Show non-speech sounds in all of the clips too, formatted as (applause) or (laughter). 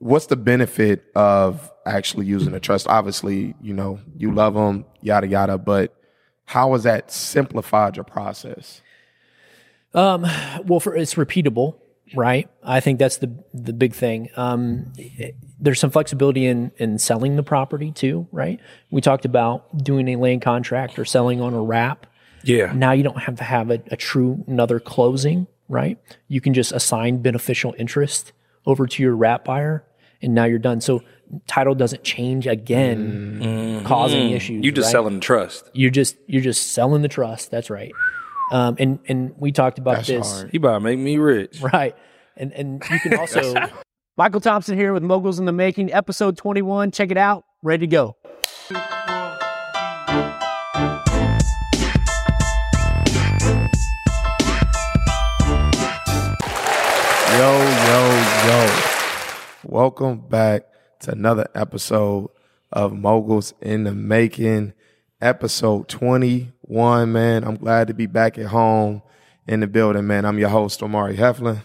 what's the benefit of actually using a trust? Obviously, you know, you love them, yada yada, but how has that simplified your process? Um, well, for it's repeatable, right? I think that's the the big thing. Um, there's some flexibility in in selling the property too, right? We talked about doing a land contract or selling on a wrap. Yeah. Now you don't have to have a, a true another closing, right? You can just assign beneficial interest over to your wrap buyer, and now you're done. So title doesn't change again, causing issues. You just right? selling the trust. You're just you're just selling the trust. That's right. Um, and and we talked about That's this, hard. He about to make me rich. (laughs) right? And and you can also Michael Thompson here with Moguls in the Making, episode 21. Check it out. Ready to go. Yo, yo, yo. Welcome back to another episode of Moguls in the Making, episode 21, man. I'm glad to be back at home in the building, man. I'm your host, Omari Heflin.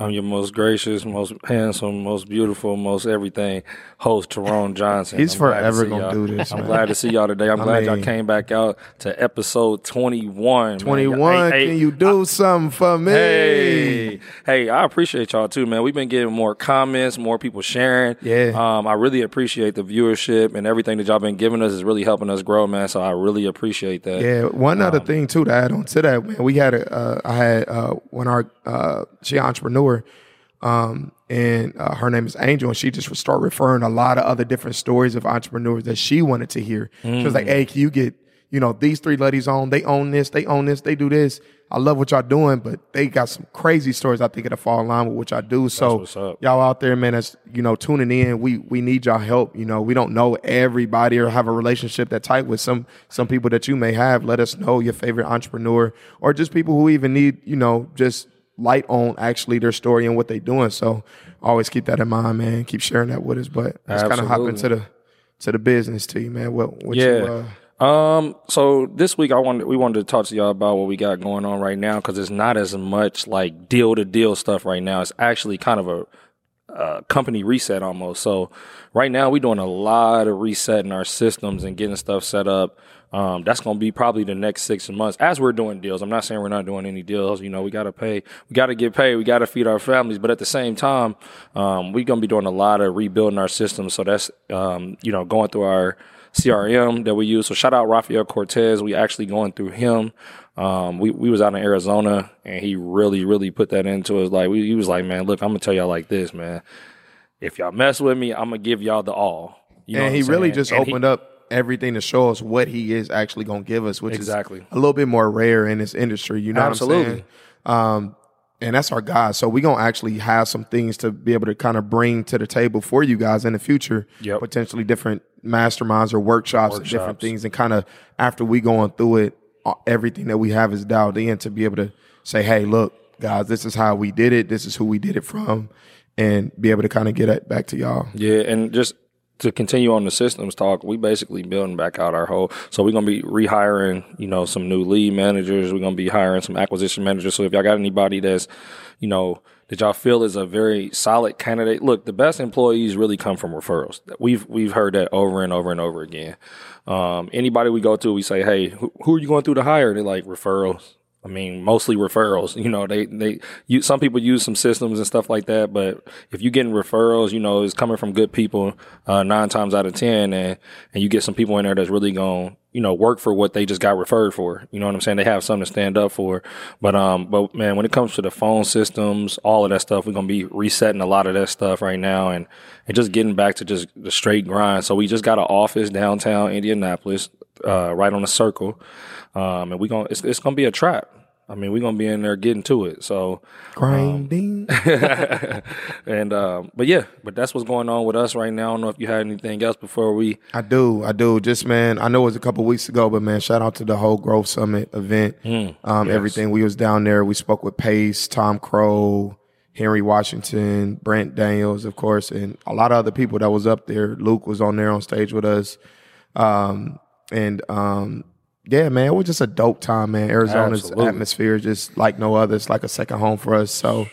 I'm your most gracious, most handsome, most beautiful, most everything host, Tyrone Johnson. He's I'm forever gonna do this, I'm man. glad to see y'all today. I'm I glad y'all came back out to episode 21. 21, Hey, hey, can you do something for me? Hey, hey, I appreciate y'all too, man. We've been getting more comments, more people sharing. Yeah. Um, I really appreciate the viewership and everything that y'all been giving us is really helping us grow, man. So I really appreciate that. Yeah, one other thing too to add on to that, man. We had a, uh, I had uh, of our uh, she an entrepreneur, um, and uh, her name is Angel, and she just would start referring a lot of other different stories of entrepreneurs that she wanted to hear. She was like, "Hey, can you get you know these three ladies on? They own this, they own this, they do this. I love what y'all doing, but they got some crazy stories. I think it'll fall in line with what y'all do. So what's up. y'all out there, man, that's you know tuning in. We we need y'all help. You know, we don't know everybody or have a relationship that tight with some some people that you may have. Let us know your favorite entrepreneur or just people who even need you know just light on actually their story and what they're doing. So always keep that in mind, man. Keep sharing that with us. But let's kind of hop into the to the business to you, man. What what you Yeah. uh, Um. So this week, I wanted we wanted to talk to y'all about what we got going on right now because it's not as much like deal to deal stuff right now. It's actually kind of a, uh company reset almost. So right now, we're doing a lot of resetting our systems and getting stuff set up. Um, that's going to be probably the next six months as we're doing deals. I'm not saying we're not doing any deals. You know, we got to pay, we got to get paid, we got to feed our families. But at the same time, um, we're going to be doing a lot of rebuilding our system. So that's, um, you know, going through our CRM that we use. So shout out Rafael Cortez. We actually going through him. Um, we, we was out in Arizona and he really, really put that into us. Like we, he was like, man, look, I'm gonna tell y'all like this, man. If y'all mess with me, I'm gonna give y'all the all. You know and he really just And he- opened up everything to show us what he is actually going to give us, which Exactly. is a little bit more rare in this industry. You know what I'm Absolutely. saying? Um, and that's our guy. So we're gonna actually have some things to be able to kind of bring to the table for you guys in the future. Yep. Potentially different masterminds or workshops, and different things, and kind of after we going through it, uh, everything that we have is dialed in to be able to say, "Hey, look, guys, this is how we did it. This is who we did it from," and be able to kind of get it back to y'all. Yeah, and just to continue on the systems talk, we basically building back out our whole. So we're gonna be rehiring, you know, some new lead managers. We're gonna be hiring some acquisition managers. So if y'all got anybody that's, you know, that y'all feel is a very solid candidate, look, the best employees really come from referrals. We've we've heard that over and over and over again. Um, anybody we go to, we say, hey, who, who are you going through to hire? They're like referrals. I mean, mostly referrals. (laughs) You know, they they you some people use some systems and stuff like that, but if you're getting referrals, you know, it's coming from good people uh, nine times out of ten, and and you get some people in there that's really going, you know, work for what they just got referred for. You know what I'm saying? They have something to stand up for. But um, but man, when it comes to the phone systems, all of that stuff, we're gonna be resetting a lot of that stuff right now, and and just getting back to just the straight grind. So we just got an office downtown Indianapolis, uh, right on the circle um, and we gonna it's, it's gonna be a trap. I mean, we're gonna be in there getting to it. So, Grinding. (laughs) and um, but yeah, but that's what's going on with us right now. I don't know if you had anything else before we. I do, I do. Just man, I know it was a couple weeks ago, but man, shout out to the whole Growth Summit event. um, Everything we was down there. We spoke with Pace, Tom Krol, Henry Washington, Brent Daniels, of course, and a lot of other people that was up there. Luke was on there on stage with us, um, and um, yeah, man, it was just a dope time, man. Arizona's Absolutely. atmosphere is just like no other. It's like a second home for us. So.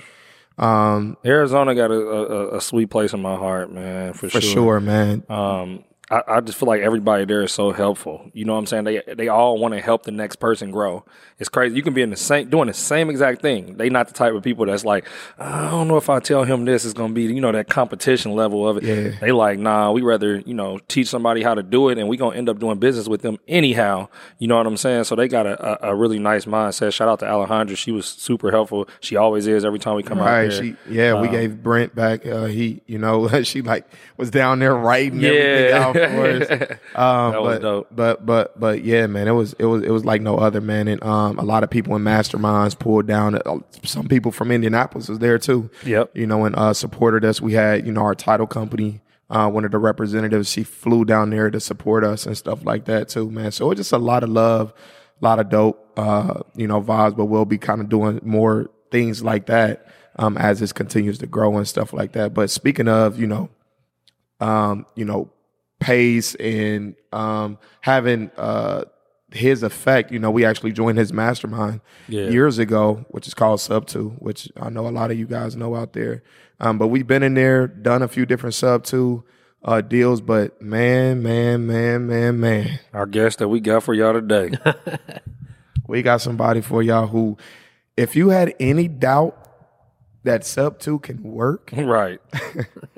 Um, Arizona got a, a, a sweet place in my heart, man, for, for sure, man. Um, I, I just feel like everybody there is so helpful. You know what I'm saying? They they all want to help the next person grow. It's crazy. You can be in the same doing the same exact thing. They not the type of people that's like, I don't know if I tell him this is gonna be you know that competition level of it. Yeah. They like, nah, we rather you know teach somebody how to do it, and we gonna end up doing business with them anyhow. You know what I'm saying? So they got a, a, a really nice mindset. Shout out to Alejandra. She was super helpful. She always is every time we come out Right. there. She, yeah, we Um, gave Brent back. Uh, he, you know, (laughs) she like was down there writing everything Yeah. out (laughs) Um, That was but, dope. But but but yeah, man, it was it was it was like no other, man. And um, a lot of people in masterminds pulled down. Uh, some people from Indianapolis was there too. Yep. You know, and uh, supported us. We had you know our title company. Uh, one of the representatives, she flew down there to support us and stuff like that too, man. So it's just a lot of love, a lot of dope, uh, you know, vibes. But we'll be kind of doing more things like that um, as this continues to grow and stuff like that. But speaking of, you know, um, you know, pace and um, having uh, his effect, you know, we actually joined his mastermind Yeah. years ago, which is called Sub Two, which I know a lot of you guys know out there. Um, but we've been in there, done a few different Sub Two uh, deals, but man, man, man, man, man, Our guest that we got for y'all today. (laughs) we got somebody for y'all who, if you had any doubt that Sub Two can work, right. (laughs)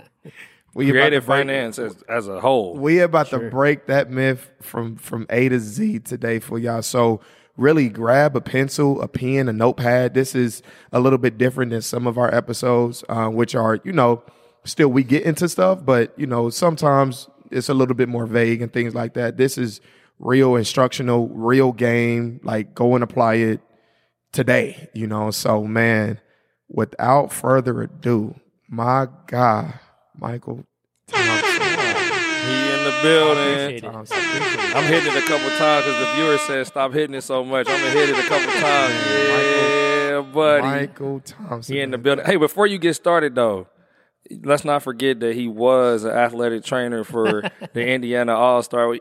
we about to Creative break- finance as, as a whole. We are about to break that myth from from A to Z today for y'all. So really grab a pencil, a pen, a notepad. This is a little bit different than some of our episodes, uh, which are, you know, still we get into stuff, but you know, sometimes it's a little bit more vague and things like that. This is real instructional, real game, like go and apply it today, you know. So man, without further ado, my guy, Michael He in the building. Appreciate it. I'm hitting it a couple times because the viewer said stop hitting it so much. I'm gonna hit it a couple times. Yeah, buddy. Michael Thompson. He in the building. Hey, before you get started though, let's not forget that he was an athletic trainer for (laughs) the Indiana All Star.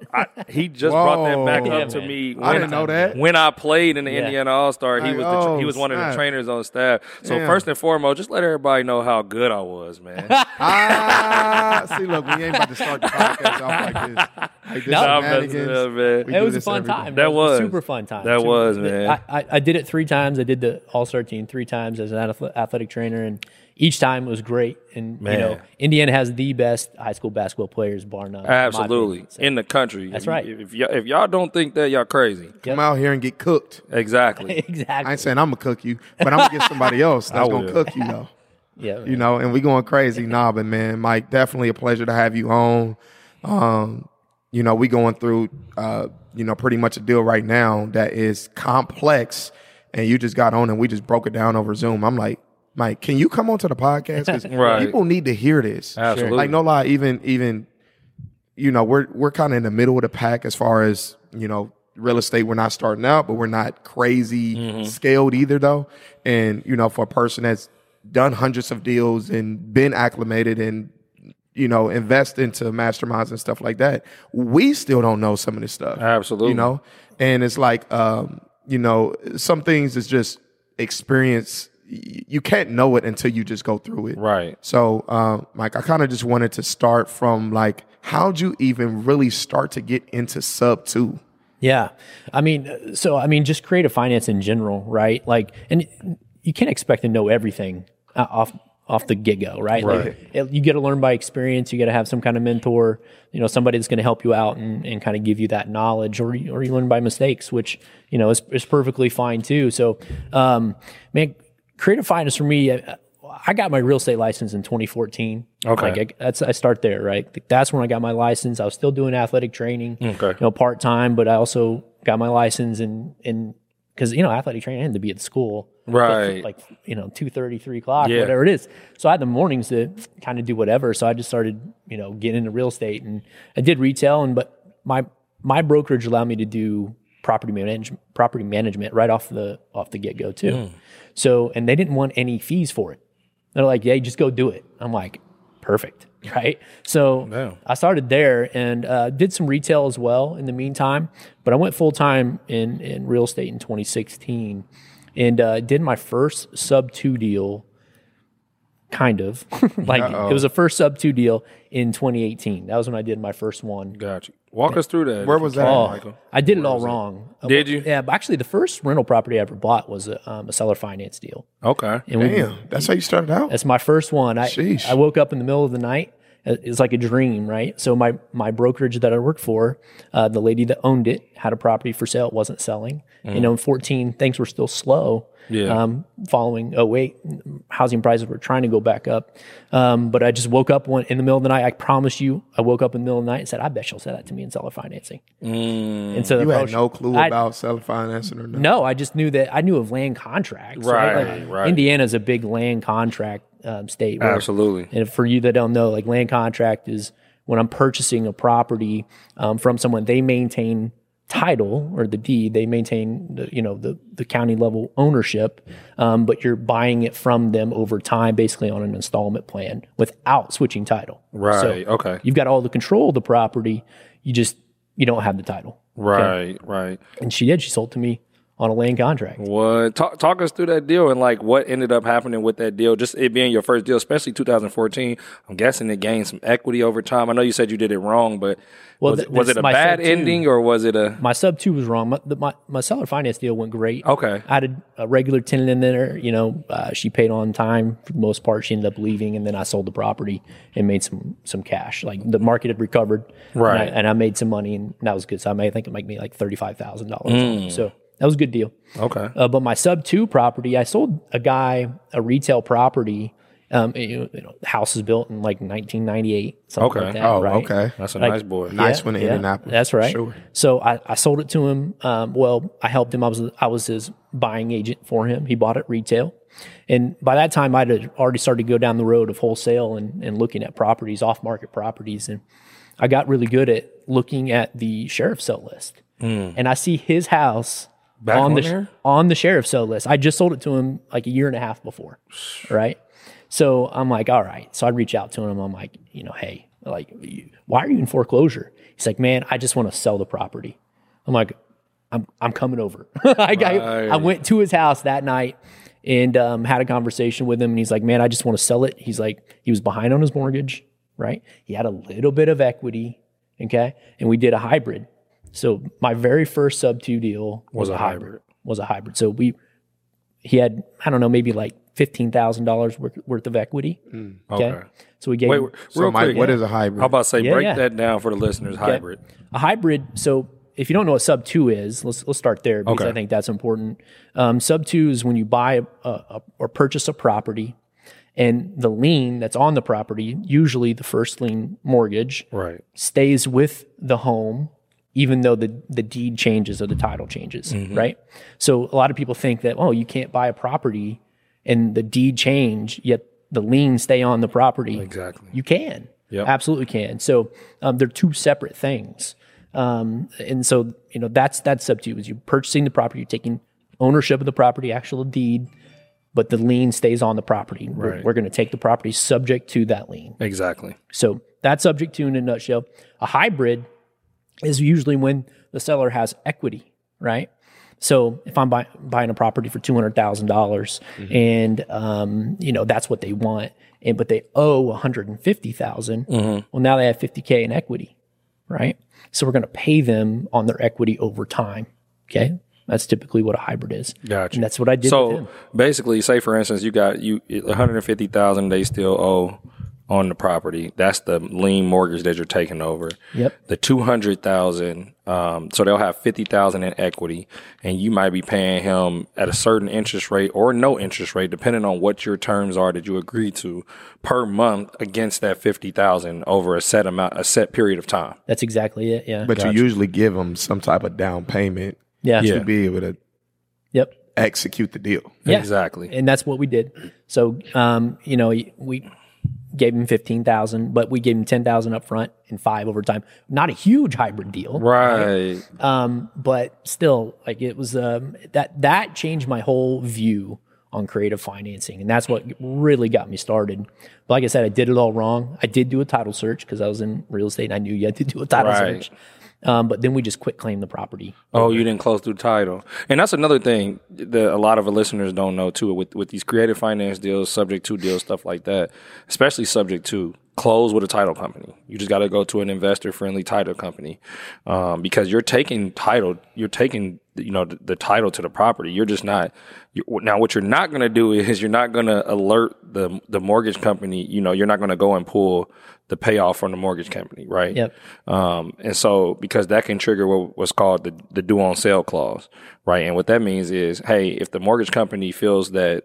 He just brought that back Whoa. up to me. I didn't know that. When I played in the Yeah. Indiana All Star, he Like, was the, tra- he oh, was one of the trainers on staff. So Damn. first and foremost, just let everybody know how good I was, man. (laughs) Ah, see, look, we ain't about to start the podcast off like this. (laughs) Like this No. I'm messing shenanigans. up, man. It do was a fun every day. time. That It was. super fun time. That Super- was, man. I, I, I did it three times. I did the All Star team three times as an athletic trainer, and each time was great. And you know, Indiana has the best high school basketball players, bar none. Absolutely. opinion. So, In the country. That's If- right. If, y'all, if y'all don't think that, y'all crazy. Come out here and get cooked. Exactly. (laughs) Exactly. I ain't saying I'm gonna cook you, but I'm gonna get somebody else (laughs) that's gonna cook you though. (laughs) yeah. You know, and we going crazy. Nah, but man, Mike, definitely a pleasure to have you on. Um, you know, we going through uh, you know, pretty much a deal right now that is complex and you just got on and we just broke it down over Zoom. I'm like, Mike, can you come onto the podcast? Because (laughs) Right. people need to hear this. Absolutely. Like no lie, even even you know, we're we're kind of in the middle of the pack as far as, you know, real estate. We're not starting out, but we're not crazy Mm-hmm. scaled either though. And, you know, for a person that's done hundreds of deals and been acclimated and you know, invest into masterminds and stuff like that. We still don't know some of this stuff. Absolutely. You know? And it's like um, you know, some things is just experience y- you can't know it until you just go through it. Right. So, um, Mike, I kind of just wanted to start from like, how'd you even really start to get into sub two? Yeah. I mean, so I mean, just creative finance in general, right? Like, and you can't expect to know everything uh, off off the get go, right? Like, it- you got to learn by experience. You got to have some kind of mentor, you know, somebody that's going to help you out and, and kind of give you that knowledge, or you, or you learn by mistakes, which you know is is perfectly fine too. So, um, man, creative finance for me. I, I got my real estate license in 2014. Okay. Like I, that's I start there, right? That's when I got my license. I was still doing athletic training, Okay. you know, part time, but I also got my license and and because you know athletic training I had to be at school, Right. Like you know, two thirty, three o'clock, Yeah. whatever it is. So I had the mornings to kind of do whatever. So I just started, you know, getting into real estate and I did retail and but my my brokerage allowed me to do property management property management right off the off the get go too. Mm. So and they didn't want any fees for it. They're like, yeah, just go do it. I'm like, perfect. (laughs) Right. So Yeah. I started there and uh, did some retail as well in the meantime, but I went full time in, in real estate in 2016 and uh, did my first sub two deal kind of. (laughs) like Uh-oh. it was a first sub two deal in 2018. That was when I did my first one. Gotcha. you. Walk us through that. Where was that? Oh, Michael. I did it all wrong. Uh, Did you? Yeah, but actually, the first rental property I ever bought was a, um, a seller finance deal. Okay. And we, Damn, that's how you started out. that's my first one. I Sheesh. I woke up in the middle of the night. It was like a dream, right? So my my brokerage that I worked for, uh, the lady that owned it had a property for sale. It wasn't selling. You know, in 14, things were still slow. Yeah. Um, following 08, housing prices were trying to go back up. Um, but I just woke up one in the middle of the night. I promise you, I woke up in the middle of the night and said, "I bet she'll sell that to me in seller financing." And so you had no clue I- about seller financing or nothing. no, I just knew that I knew of land contracts. Right, Like, right. Indiana's a big land contract um, state. where- Absolutely. And for you that don't know, like land contract is when I'm purchasing a property um, from someone, they maintain title or the deed, they maintain the you know the the county level ownership, um, but you're buying it from them over time, basically on an installment plan without switching title. Right. So okay. you've got all the control of the property. You just you don't have the title. Right. Right. And she did. She sold to me on a land contract. What talk talk us through that deal and like what ended up happening with that deal? Just it being your first deal, especially 2014. I'm guessing it gained some equity over time. I know you said you did it wrong, but Well, was, th- it, was it a bad sub two. ending or was it a My sub two was wrong. My, the, my, my seller finance deal went great. okay? I had a, a regular tenant in there. You know, uh, she paid on time for the most part. She ended up leaving, and then I sold the property and made some some cash. Like the market had recovered, Right. And I, and I made some money, and that was good. So I made, I think it made me like thirty five thousand Mm. dollars. So that was a good deal. Okay. Uh, but my sub two property, I sold a guy a retail property. Um, you know, the house was built in like 1998, Okay. like that. Oh, right? okay. That's a Like- nice boy. Nice Yeah, one in yeah, Indianapolis. That's right. Sure. So I, I sold it to him. Um, well, I helped him. I was I was his buying agent for him. He bought it retail, and by that time I'd had already started to go down the road of wholesale and, and looking at properties, off market properties, and I got really good at looking at the sheriff sale list. And I see his house Back on on the there? on the sheriff sale list. I just sold it to him like a year and a half before, (sighs) right? So I'm like, all right. So I reach out to him. I'm like, you know, hey, like, why are you in foreclosure? He's like, man, I just want to sell the property. I'm like, I'm I'm coming over. (laughs) I, got, I went to his house that night and um, had a conversation with him, and he's like, man, I just want to sell it. He's like, he was behind on his mortgage, right? He had a little bit of equity, okay, and we did a hybrid. So my very first sub two deal was, Was a a hybrid. hybrid. Was a hybrid. So we he had I don't know maybe like fifteen thousand dollars worth worth of equity. Okay. Okay. So we gave Wait, him So, real Mike, quick. what is a hybrid? How about say Yeah, break yeah. that down for the listeners? Hybrid. a hybrid. So if you don't know what sub two is, let's let's start there because Okay. I think that's important. Um, sub two is when you buy a, a, or purchase a property, and the lien that's on the property, usually the first lien mortgage, Right. stays with the home even though the, the deed changes or the title changes, right? So a lot of people think that, oh, you can't buy a property and the deed change, yet the lien stay on the property. Exactly. You can. Yep. Absolutely can. So um, they're two separate things. Um, and so, you know, that's that's up to you. is you purchasing the property, you're taking ownership of the property, actual deed, but the lien stays on the property. We're, Right. we're going to take the property subject to that lien. Exactly. So that's subject to in a nutshell. A hybrid is usually when the seller has equity, right? So if I'm buy, buying a property for two hundred dollars, and um, you know that's what they want, and but they owe one hundred and fifty well now they have fifty k in equity, right? So we're going to pay them on their equity over time. Okay, that's typically what a hybrid is. Gotcha. And that's what I did. So basically, say for instance, you got you one hundred and fifty thousand. They still owe on the property. That's the lien mortgage that you're taking over. Yep. The two hundred thousand. Um, so they'll have fifty thousand in equity, and you might be paying him at a certain interest rate or no interest rate, depending on what your terms are that you agree to per month against that fifty thousand over a set amount, a set period of time. That's exactly it. Yeah. but you usually give them some type of down payment yeah. Yeah. to be able to Yep. execute the deal. Yeah. Exactly. and that's what we did. So, um, you know, we gave him fifteen thousand, but we gave him ten thousand up front and five over time. Not a huge hybrid deal, Right. um, but still, like it was um, that that changed my whole view on creative financing, and that's what really got me started. But like I said, I did it all wrong. I did do a title search because I was in real estate, and I knew you had to do a title Right. search. Um, but then we just quit claim the property. Oh, you didn't close through title, and that's another thing that a lot of our listeners don't know too. With with these creative finance deals, subject to deals, stuff like that, especially subject to close with a title company. You just got to go to an investor friendly title company um, because you're taking title. You're taking you know the, the title to the property. You're just not. You, now, what you're not going to do is you're not going to alert the the mortgage company. You know, you're not going to go and pull the payoff from the mortgage company, right? Yep. Um, and so because that can trigger what, what's called the, the due on sale clause, right? And what that means is, hey, if the mortgage company feels that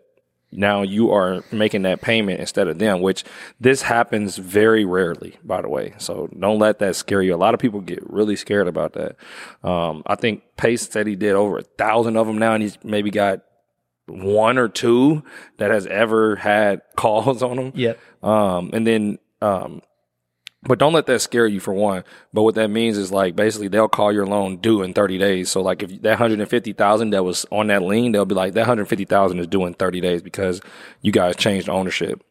now you are making that payment instead of them, which this happens very rarely, by the way. So don't let that scare you. A lot of people get really scared about that. Um, I think Pace said he did over a thousand of them now, and he's maybe got one or two that has ever had (laughs) calls on them. Yep. Um, and then, um, but don't let that scare you for one. But what that means is like basically they'll call your loan due in 30 days. So like if that 150,000 that was on that lien, they'll be like that 150,000 is due in 30 days because you guys changed ownership.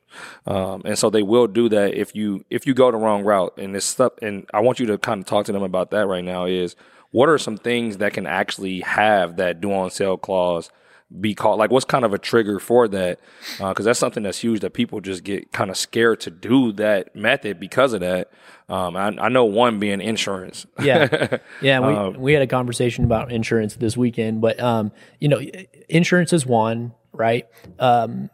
Um, and so they will do that if you if you go the wrong route. And this stuff, and I want you to kind of talk to them about that right now. Is what are some things that can actually have that due on sale clause be called? Like, what's kind of a trigger for that? Because that's something that's huge that people just get kind of scared to do that method because of that. Um, I, I know one being insurance. Yeah, (laughs) yeah. We we had a conversation about insurance this weekend, but um, you know, insurance is one, right? Um,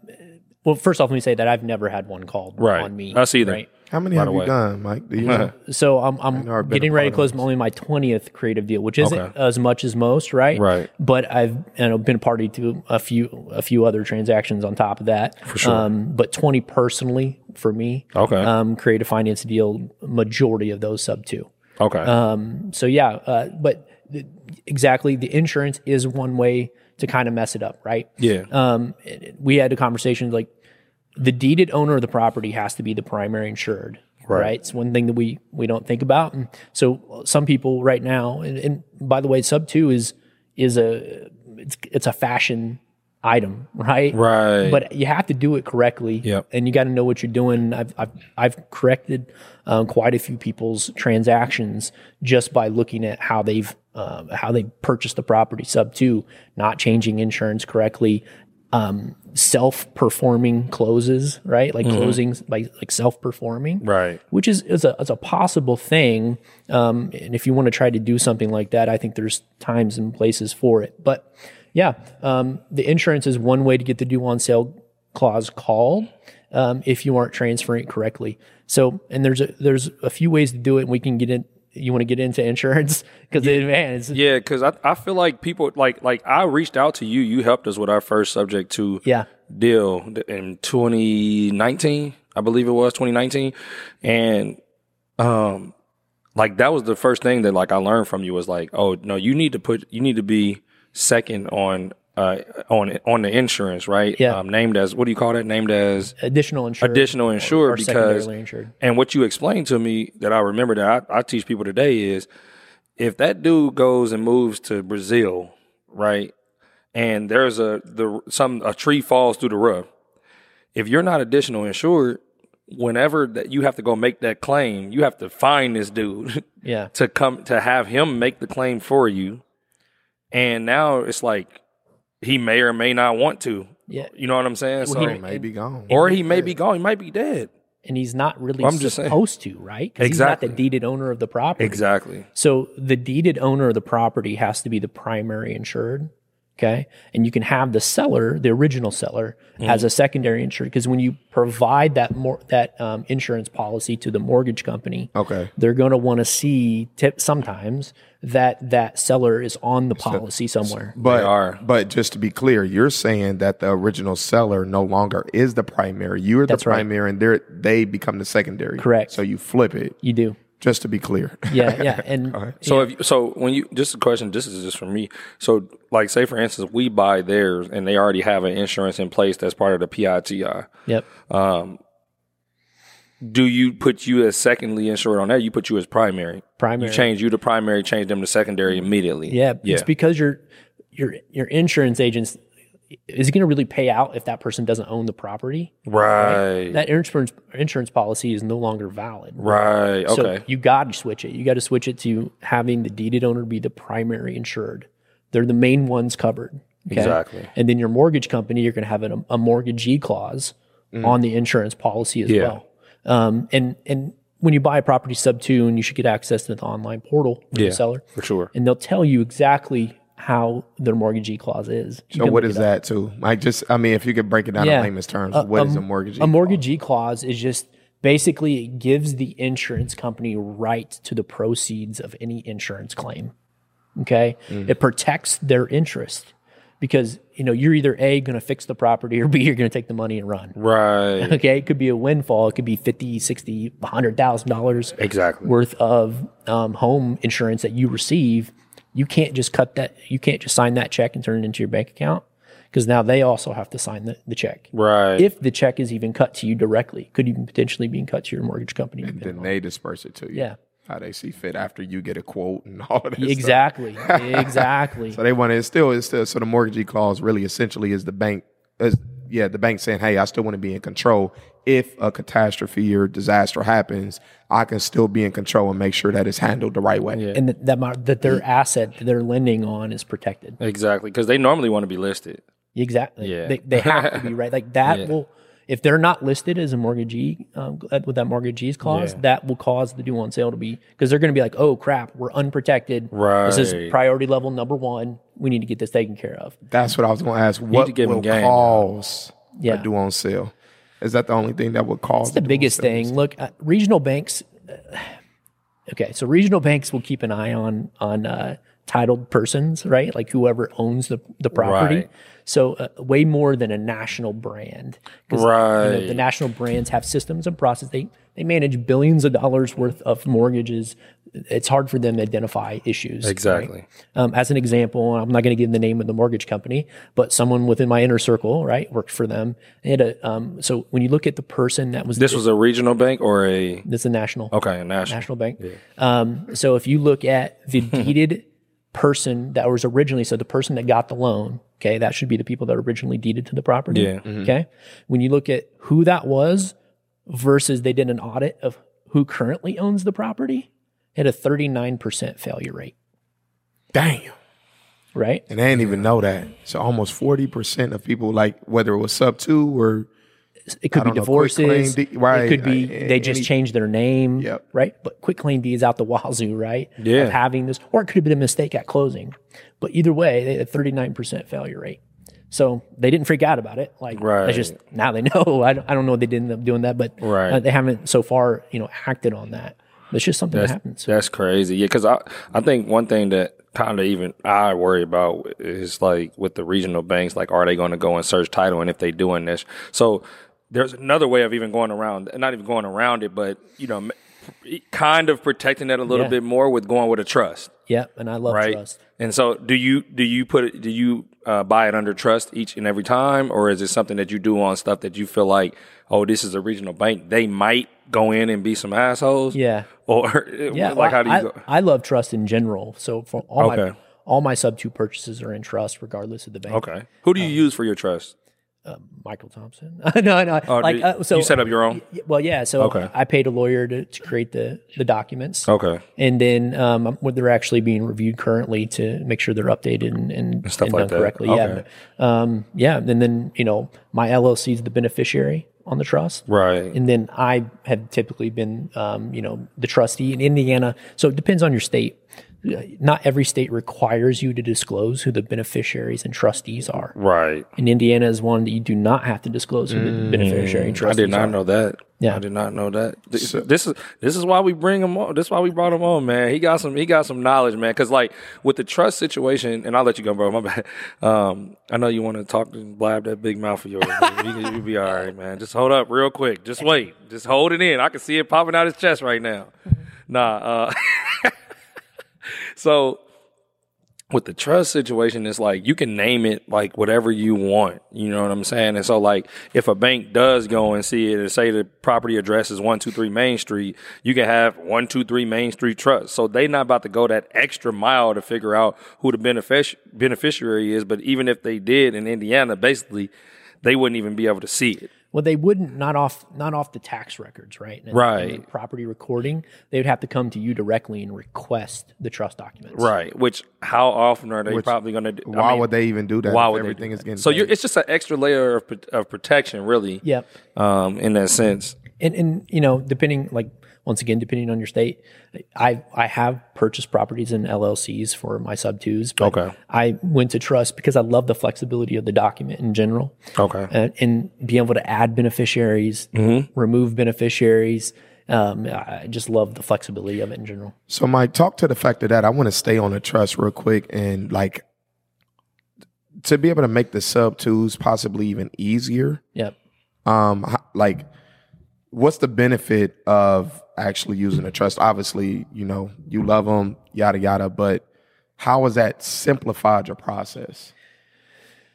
well, first off, let me say that I've never had one called Right. on me. Us either. Right. How many By have the you done, Mike? Do you know? (laughs) So I'm I'm getting ready to close only my twentieth creative deal, which isn't Okay. as much as most, right? Right. But I've you know, been a party to a few a few other transactions on top of that. For sure. Um, but twenty personally for me. Okay. Um, creative finance deal, majority of those sub two. Okay. Um, so yeah, uh, but th- exactly, the insurance is one way to kind of mess it up, right? yeah. Um, we had a conversation like the deeded owner of the property has to be the primary insured. Right. Right. It's one thing that we we don't think about. And so some people right now, and, and by the way, sub two is is a it's it's a fashion item, right? Right. But you have to do it correctly. Yep. And you got to know what you're doing. I've I've, I've corrected um, quite a few people's transactions just by looking at how they've um, how they purchased the property sub two, not changing insurance correctly, um, self performing closes, right? Like closings, like like self performing, Right. Which is is a is a possible thing. Um, and if you want to try to do something like that, I think there's times and places for it. But yeah, um, the insurance is one way to get the due on sale clause called um, if you aren't transferring it correctly. So, and there's a there's a few ways to do it. And we can get in. You want to get into insurance? (laughs) Because man, it's, Yeah, because I, I feel like people like like I reached out to you. You helped us with our first subject to yeah, deal in 2019, I believe it was 2019, and um, like that was the first thing that like I learned from you was like, oh no, you need to put you need to be second on uh on on the insurance, right? Yeah. Um, named as what do you call that? Named as additional insured, additional insured or because insured. and what you explained to me that I remember that I, I teach people today is if that dude goes and moves to Brazil, right, and there's a the some a tree falls through the roof, if you're not additional insured, whenever that you have to go make that claim, you have to find this dude (laughs) Yeah, to come to have him make the claim for you, and now it's like he may or may not want to. yeah. You know what I'm saying? So, he- May be gone. or he may be gone. He might be dead. and he's not really I'm just saying. supposed to, right? Because Exactly. he's not the deeded owner of the property. Exactly. So the deeded owner of the property has to be the primary insured. Okay. And you can have the seller, the original seller, Mm-hmm. as a secondary insured. Because when you provide that more that um, insurance policy to the mortgage company, Okay. they're going to want to see tip sometimes that that seller is on the policy somewhere. But are. but just to be clear, you're saying that the original seller no longer is the primary. You're the That's right. primary, and they they become the secondary. Correct. So you flip it. You do. Just to be clear. Yeah. Yeah. (laughs) And So if so when you just a question, this is just for me. So like say for instance, we buy theirs and they already have an insurance in place that's part of the PITI. yep. Um, Do you put you as secondly insured on that? You put you as primary. Primary. You change you to primary, change them to secondary immediately. Yeah, Yeah. it's because your your your insurance agents is it going to really pay out if that person doesn't own the property? Right. That insurance insurance policy is no longer valid. right. So Okay. you got to switch it. You got to switch it to having the deeded owner be the primary insured. They're the main ones covered. okay? Exactly. And then your mortgage company, you're going to have a, a mortgagee clause on the insurance policy as Mm. Yeah. well. Um, and and when you buy a property sub two, and you should get access to the online portal with Yeah. the seller, for sure. and they'll tell you exactly how their mortgagee clause is. You So what is that too? Like just I mean, if you could break it down Yeah. in layman's terms, what is a mortgage? A mortgagee clause is just basically it gives the insurance company right to the proceeds of any insurance claim. Okay, Mm. it protects their interest because you know you're either a going to fix the property or b you're going to take the money and run. Right. Okay, it could be a windfall. It could be 50, 60, 100,000 dollars Exactly. worth of um, home insurance that you receive. You can't just cut that. You can't just sign that check and turn it into your bank account because now they also have to sign the, the check. Right. If the check is even cut to you directly, could even potentially be cut to your mortgage company. And then they disperse it to you. Yeah. how they see fit after you get a quote and (laughs) all of that. stuff. Exactly. exactly. (laughs) So they want to it's still it's still so the mortgagee clause really essentially is the bank is yeah the bank saying hey I still want to be in control if a catastrophe or disaster happens I can still be in control and make sure that it's handled the right way. and that that, mar- that their asset that they're lending on is protected. exactly. Because they normally want to be listed. Exactly. Yeah. They, they have to be (laughs) right. Like that Yeah. will, if they're not listed as a mortgagee um, with that mortgagee's clause, Yeah. that will cause the due on sale to be because they're going to be like, oh crap, we're unprotected. Right. This is priority level number one. We need to get this taken care of. That's what I was going to ask. What to give 'em will game, cause Yeah. a due on sale? Is that the only thing that would cause the biggest thing. Look, uh, regional banks. Uh, okay, so regional banks will keep an eye on on uh, titled persons, right? Like whoever owns the the property. Right. So uh, way more than a national brand, 'Cause, you know, Right. the national brands have systems and process. They they manage billions of dollars worth of mortgages. It's hard for them to identify issues. right? Exactly. Um, as an example, I'm not going to give the name of the mortgage company, but someone within my inner circle, right, worked for them. They had a um, so when you look at the person that was This was a regional bank or a this is a national okay a national. national bank. Um, so if you look at the (laughs) deeded person that was originally, so the person that got the loan, okay, that should be the people that originally deeded to the property. Yeah. Mm-hmm. Okay. When you look at who that was versus they did an audit of who currently owns the property, it had a 39% failure rate, Damn. right? And they didn't even know that. So almost forty percent of people, like whether it was sub two or It could be don't know, divorces. quitclaim right, It could be uh, they just any- changed their name. Yep. Right. But quitclaim deeds out the wazoo, right? Yeah. Of having this, or it could have been a mistake at closing. But either way, they had a thirty nine percent failure rate. So they didn't freak out about it. Like Right. just now they (laughs) know. I don't, I don't know if they did end up doing that, but Right. uh, they haven't so far, you know, acted on that. It's just something that happens. That's crazy. Yeah, because I I think one thing that kind of even I worry about is like with the regional banks, like are they going to go and search title, and if they doing this, so there's another way of even going around, not even going around it, but you know, kind of protecting that a little Yeah. bit more with going with a trust, Yeah, and I love right? trust. And so, do you do you put it? Do you uh, buy it under trust each and every time, or is it something that you do on stuff that you feel like, oh, this is a regional bank, they might go in and be some assholes, Yeah. or (laughs) Yeah, like how do you I, go? I love trust in general. So for all my all my sub two purchases are in trust, regardless of the bank. Okay. Who do you use for your trust? Michael Thompson. (laughs) no, no. Oh, like uh, so you set up your own? Well, yeah. So Okay. I paid a lawyer to, to create the the documents, Okay. and then um, they're actually being reviewed currently to make sure they're updated and, and, stuff and like done that. correctly. Okay. Yeah, um, yeah. And then you know my LLC is the beneficiary on the trust, Right. and then I have typically been um, you know the trustee in Indiana. So it depends on your state. Uh, Not every state requires you to disclose who the beneficiaries and trustees are. Right. And Indiana is one that you do not have to disclose who the beneficiary and I did not are. know that. Yeah. I did not know that. This, this is this is why we bring him on. This is why we brought him on, man. He got some he got some knowledge, man. Because like with the trust situation, and I'll let you go, bro. My (laughs) bad. Um, I know you want to talk and blab that big mouth of yours. but you, you'll be all right, man. Just hold up real quick. Just wait. Just hold it in. I can see it popping out his chest right now. Nah. Uh, (laughs) so with the trust situation, it's like you can name it like whatever you want. You know what I'm saying? And so, like, if a bank does go and see it and say the property address is one two three Main Street, you can have one two three Main Street Trust. So they not about to go that extra mile to figure out who the benefic- beneficiary is. But even if they did in Indiana, basically, they wouldn't even be able to see it. Well, they wouldn't not off not off the tax records, right? And- Right. and the property recording, they would have to come to you directly and request the trust documents. Right. Which how often are they Which- probably going to? do Why would they even do that? Why if would they everything do is getting So you're, it's just an extra layer of, of protection, really. Yep. Um, in that sense. and and you know depending like once again depending on your state i i have purchased properties in llcs for my sub twos but Okay. i went to trust because i love the flexibility of the document in general Okay. and, and being able to add beneficiaries remove beneficiaries um, i just love the flexibility of it in general So, Mike, talk to the fact of that. I want to stay on the trust real quick and like to be able to make the sub twos possibly even easier. yep Um, like, what's the benefit of actually using a trust? Obviously, you know, you love them, yada yada. But how has that simplified your process?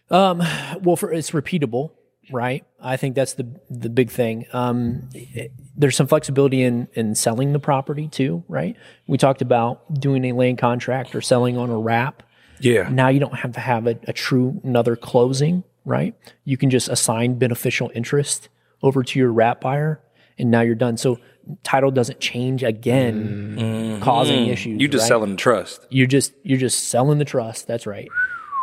Um, well, for it's repeatable, right? I think that's the the big thing. Um, it- there's some flexibility in in selling the property too, right? We talked about doing a land contract or selling on a wrap. Yeah. Now you don't have to have a, a true another closing, right? You can just assign beneficial interest over to your wrap buyer, and now you're done. So title doesn't change again, causing issues. Mm-hmm. You just right? selling the trust. You're just you're just selling the trust. That's right.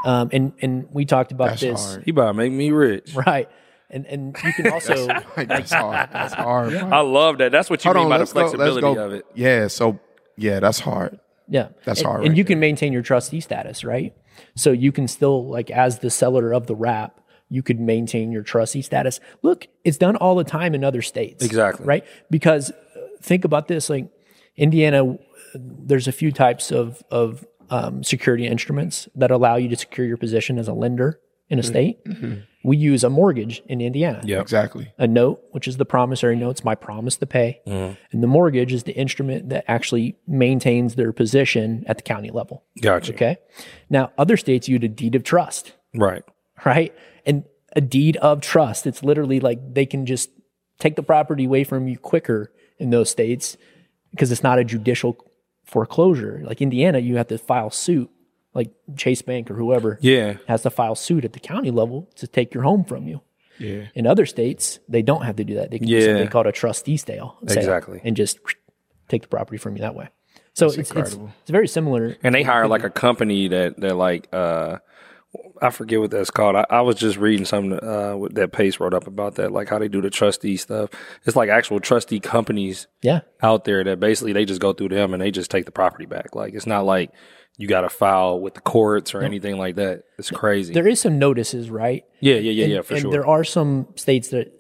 Um, and and we talked about That's this, hard. He about to make me rich. right? And and you can (laughs) also Like, that's hard. That's hard. bro. I love that. That's what you Hold mean on, by the let's go. Flexibility go. of it. Yeah. So, yeah, that's hard. yeah, That's and, hard And right you can maintain your trustee status, right? So you can still like as the seller of the wrap, you could maintain your trustee status. Look, it's done all the time in other states. Exactly. Right? Because uh, think about this like Indiana there's a few types of of um, security instruments that allow you to secure your position as a lender in a state. We use a mortgage in Indiana. Yeah, Exactly. a note, which is the promissory note, it's my promise to pay. And the mortgage is the instrument that actually maintains their position at the county level. Gotcha. Okay. Now, other states use a deed of trust, Right. right? A deed of trust, it's literally like they can just take the property away from you quicker in those states because it's not a judicial foreclosure. Like Indiana, you have to file suit, like Chase Bank or whoever Yeah. has to file suit at the county level to take your home from you. Yeah. In other states, they don't have to do that. They can do Yeah. something called a trustee sale, sale Exactly. and just take the property from you that way. So it's, it's it's very similar. And they hire like a company that that like uh I forget what that's called. I, I was just reading something uh that Pace wrote up about that, like how they do the trustee stuff. It's like actual trustee companies Yeah, out there that basically they just go through them and they just take the property back. Like it's not like you got to file with the courts or anything like that. It's crazy. there is some notices, right? yeah, yeah, yeah, and, yeah, for and sure. there are some states that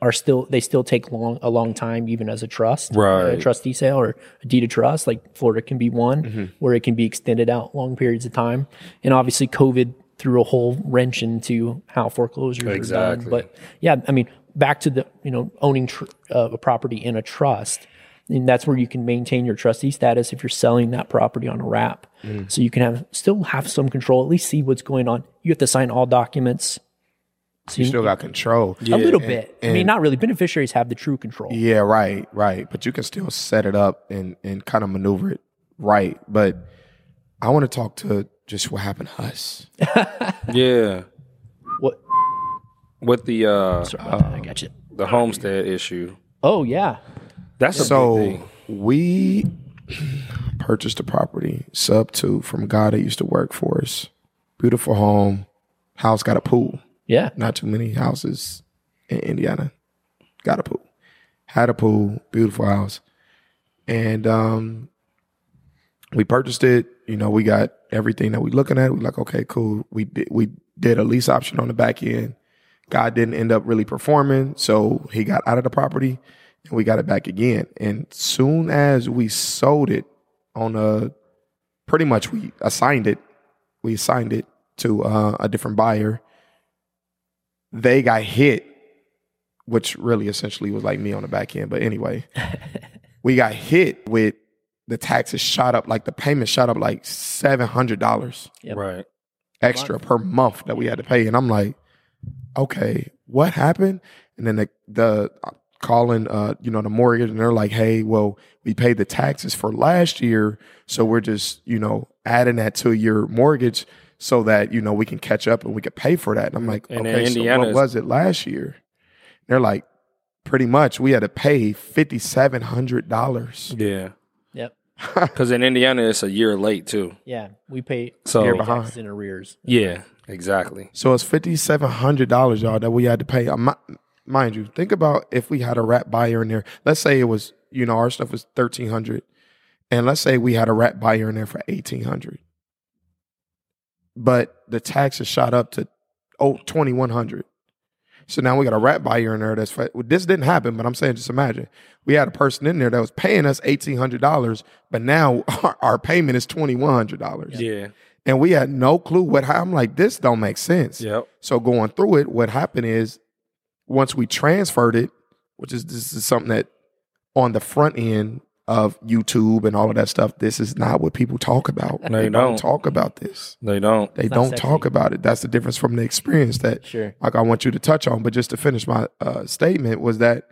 are still they still take long a long time even as a trust, Right. A trustee sale or a deed of trust. Like Florida can be one Mm-hmm. where it can be extended out long periods of time, and obviously COVID threw a whole wrench into how foreclosures are Exactly. done. But yeah, I mean back to the you know owning tr- uh, a property in a trust. And that's where you can maintain your trustee status if you're selling that property on a wrap. Mm. So you can have still have some control, at least see what's going on. You have to sign all documents. So You still got control. a little bit. I mean, not really. Beneficiaries have the true control. Yeah, right, right. But you can still set it up and and kind of maneuver it right. But I want to talk to just what happened to us. (laughs) yeah. What? With the uh Sorry about that. I got you. the homestead issue. Oh yeah. That's a big So thing. we (clears throat) purchased a property sub to from a guy that used to work for us. Beautiful home, house got a pool. Yeah. Not too many houses in Indiana got a pool. Had a pool, beautiful house, and um, we purchased it. You know, we got everything that we're looking at. We're like, okay, cool. We did we did a lease option on the back end. Guy didn't end up really performing, so he got out of the property, and we got it back again. And soon as we sold it on a, pretty much we assigned it. We assigned it to uh, a different buyer. They got hit, which really essentially was like me on the back end. But anyway, (laughs) we got hit with the taxes shot up, like the payment shot up like seven hundred dollars Yep. Right. extra per month that we had to pay. And I'm like, okay, what happened? And then the the uh, calling uh, you know, the mortgage and they're like, hey, well, we paid the taxes for last year, so we're just, you know, adding that to your mortgage so that, you know, we can catch up and we could pay for that. And I'm like, And okay, so Indiana what is- was it last year? They're like, pretty much we had to pay fifty seven hundred dollars. Yeah. (laughs) Yep. Because in Indiana, it's a year late too. Yeah. We pay So Year behind. taxes in arrears. yeah, exactly. So it's fifty seven hundred dollars, y'all, that we had to pay. Um, mi- mind you, think about if we had a wrap buyer in there. Let's say it was, you know, our stuff was thirteen hundred, and let's say we had a wrap buyer in there for eighteen hundred, but the taxes shot up to oh twenty one hundred. So now we got a wrap buyer in there that's this didn't happen, but I'm saying just imagine we had a person in there that was paying us eighteen hundred dollars, but now our, (laughs) our payment is twenty one hundred dollars Yeah. and we had no clue what I'm like this don't make sense. Yep. So going through it, what happened is once we transferred it, which is this is something that on the front end of YouTube and all of that stuff, this is not what people talk about. No, you they don't. talk about this. They don't. They It's don't talk about it. That's the difference from the experience that Sure. like I want you to touch on. But just to finish my uh, statement was that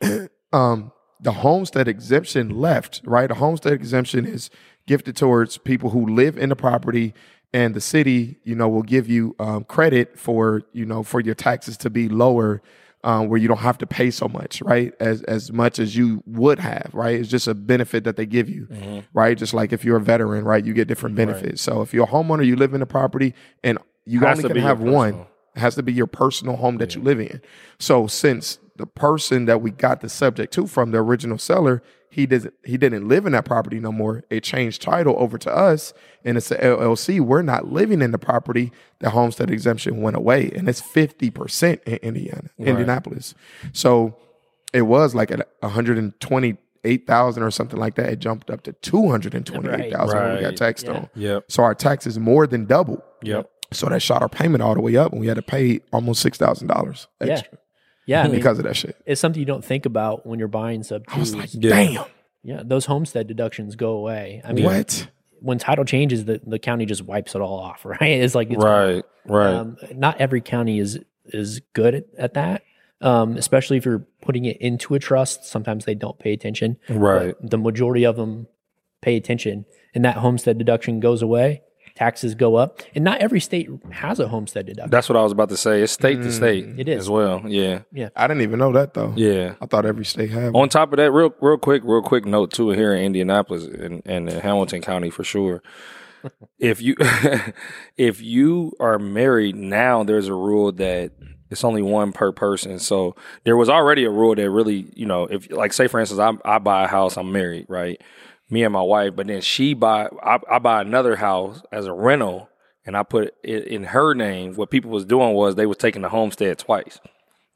(clears throat) um, the homestead exemption left. Right, the homestead exemption is gifted towards people who live in the property, and the city, you know, will give you um, credit for you know for your taxes to be lower. Um, where you don't have to pay so much, right? As as much as you would have, right? It's just a benefit that they give you, right? Just like if you're a veteran, right? You get different benefits. So if you're a homeowner, you live in the property, and you only can have one. It has to be your personal home that you live in. So since the person that we got the subject to from the original seller, he doesn't he didn't live in that property no more. It changed title over to us and it's a LLC. We're not living in the property. The homestead exemption went away and it's 50% in Indiana, Indianapolis. So it was like at 128,000 or something like that. It jumped up to 228,000 when we got Right. taxed Yeah. on. Yep. So our taxes more than doubled. Yep. So that shot our payment all the way up, and we had to pay almost six thousand dollars extra Yeah. I (laughs) mean, because of that shit. it's something you don't think about when you're buying sub I was like, Yeah. damn, yeah. Those homestead deductions go away. I mean, what? when title changes, the, the county just wipes it all off, (laughs) right? It's like, it's Right. Right. Um, not every county is is good at, at that. Um, especially if you're putting it into a trust, sometimes they don't pay attention. right. But the majority of them pay attention, and that homestead deduction goes away. Taxes go up, and not every state has a homestead deduction. That's what I was about to say. It's state to mm. state. It is. as well. Yeah. Yeah. I didn't even know that though. Yeah. I thought every state had. one. On top of that, real real quick, real quick note too here in Indianapolis and, and in Hamilton County for sure. (laughs) if you (laughs) if you are married now, there's a rule that it's only one per person. So there was already a rule that really, you know, if like say for instance, I I buy a house, I'm married, right? Me and my wife, but then she buy I, I buy another house as a rental, and I put it in her name. What people was doing was they was taking the homestead twice.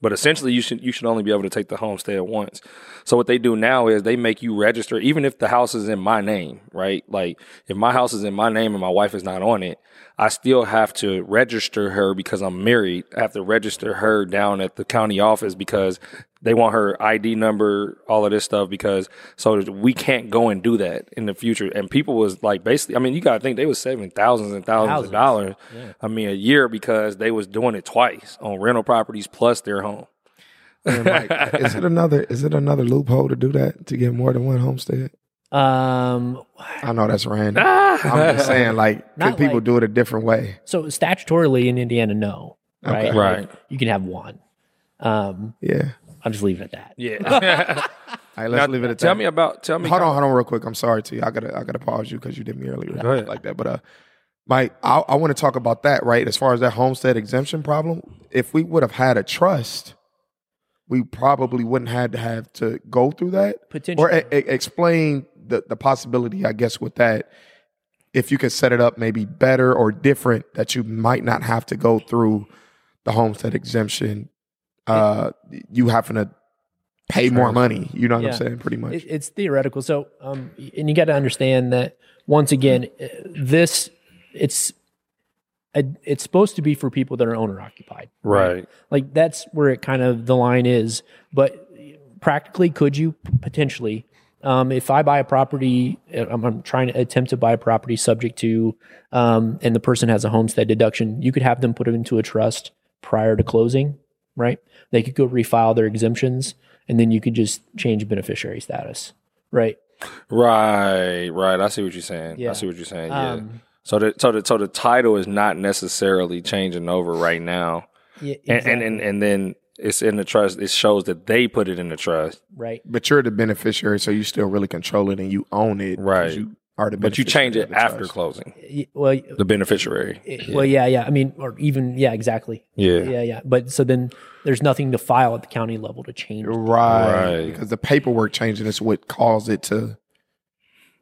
But essentially, you should you should only be able to take the homestead once. So what they do now is they make you register, even if the house is in my name, right? Like if my house is in my name and my wife is not on it, I still have to register her because I'm married. I have to register her down at the county office because they want her ID number, all of this stuff. Because so we can't go and do that in the future. And people was like, basically, I mean, you got to think they was saving thousands and thousands, Thousands. of dollars. I mean, a year because they was doing it twice on rental properties plus their home. And, like, is it (laughs) another? Is it another loophole to do that to get more than one homestead? Um, I know that's random. I'm just (laughs) saying, like, Not could people like- do it a different way? so statutorily in Indiana, no, right? Okay. Right. You can have one. Um, Yeah. I'll just leave it at that. Yeah. (laughs) All right, let's leave it at that. tell that. me about. Tell me. hold on, hold on, real quick. I'm sorry to you. I gotta, I gotta pause you because you did me earlier. Go ahead. like that. But uh, Mike, I, I want to talk about that. Right, as far as that homestead exemption problem, if we would have had a trust, we probably wouldn't had to have to go through that. Potentially. or e- e- explain the the possibility, I guess, with that. If you could set it up maybe better or different, that you might not have to go through the homestead exemption. Uh, you having to pay more money. You know what Yeah. I'm saying? Pretty much. It's theoretical. So, um, and you got to understand that once again, uh, this it's a, it's supposed to be for people that are owner occupied. Right. Like that's where it kind of the line is. But practically, could you potentially Um, if I buy a property, uh, I'm, I'm trying to attempt to buy a property subject to, um, and the person has a homestead deduction, you could have them put it into a trust prior to closing, right? They could go refile their exemptions, and then you could just change beneficiary status, right? Right, right. I see what you're saying. Yeah. I see what you're saying. Yeah. So the so the so the title is not necessarily changing over right now, yeah, and, and and and then it's in the trust. It shows that they put it in the trust, right. But you're the beneficiary, so you still really control it and you own it. Right. You are the but you change it after trust. closing. Well, The beneficiary. it- well, yeah, yeah. I mean, or even yeah, exactly. Yeah. Yeah, yeah. But so then there's nothing to file at the county level to change. Right. Right. Because the paperwork changing is what caused it to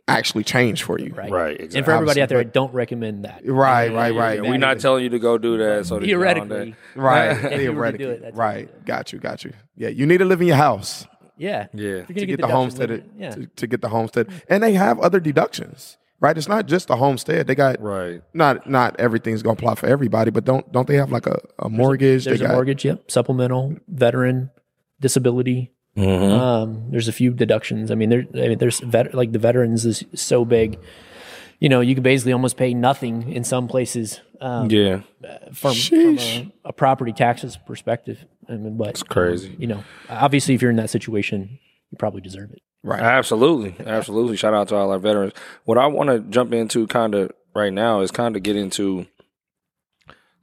actually change for you. Right. Right. Exactly. And for everybody out there, I don't recommend that. Right, right, right. We're not telling you to go do that. So that you know Theoretically, (laughs) Right. (laughs) If you were to do Theoretically. it, that's what you right. Got you, got you. Yeah. You need to live in your house yeah, Yeah. To gonna get, the homestead yeah, to, to get the homestead. And they have other deductions. Right? It's not just the homestead. They got Right. not not everything's gonna apply for everybody, but don't don't they have like a, a mortgage? there's they a got, mortgage. Yep, supplemental, veteran, disability. Mhm. Um, there's a few deductions. I mean, there. I mean, there's vet, like the veterans is so big. You know, you can basically almost pay nothing in some places um, Yeah. from, from a, a property taxes perspective. I mean, but it's crazy. you know, obviously, if you're in that situation, you probably deserve it. Right. Absolutely. Absolutely. Shout out to all our veterans. What I want to jump into kind of right now is kind of get into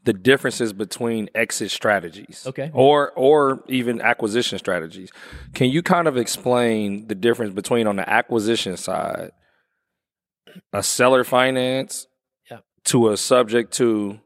the differences between exit strategies. Okay. Or or even acquisition strategies. Can you kind of explain the difference between on the acquisition side a seller finance Yeah. to a subject to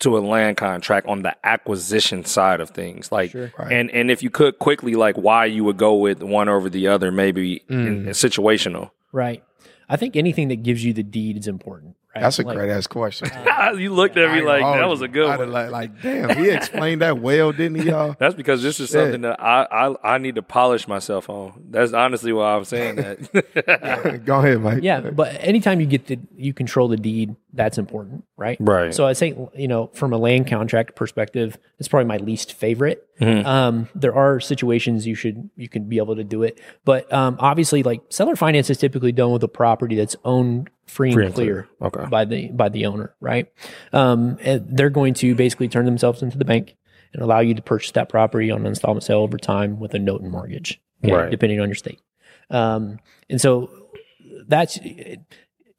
to a land contract on the acquisition side of things like Sure. Right. and and if you could quickly like why you would go with one over the other maybe in, in situational Right. I think anything that gives you the deed is important. Right. That's a Like, great ass question. (laughs) you looked at me I like that was a good one Like, like, damn, he explained that well, didn't he, y'all? (laughs) that's because this is Shit. something that I, I I need to polish myself on. That's honestly why I'm saying that. (laughs) Go ahead, Mike. Yeah, but anytime you get the you control the deed, that's important, right? Right. So I say, you know, from a land contract perspective, it's probably my least favorite. Mm-hmm. Um, there are situations you should you can be able to do it, but um, obviously, like seller finance is typically done with a property that's owned free, and and clear, clear. Okay. by the by the owner, right? Um, and they're going to basically turn themselves into the bank and allow you to purchase that property on an installment sale over time with a note and mortgage, okay, Right. depending on your state. Um, and so that's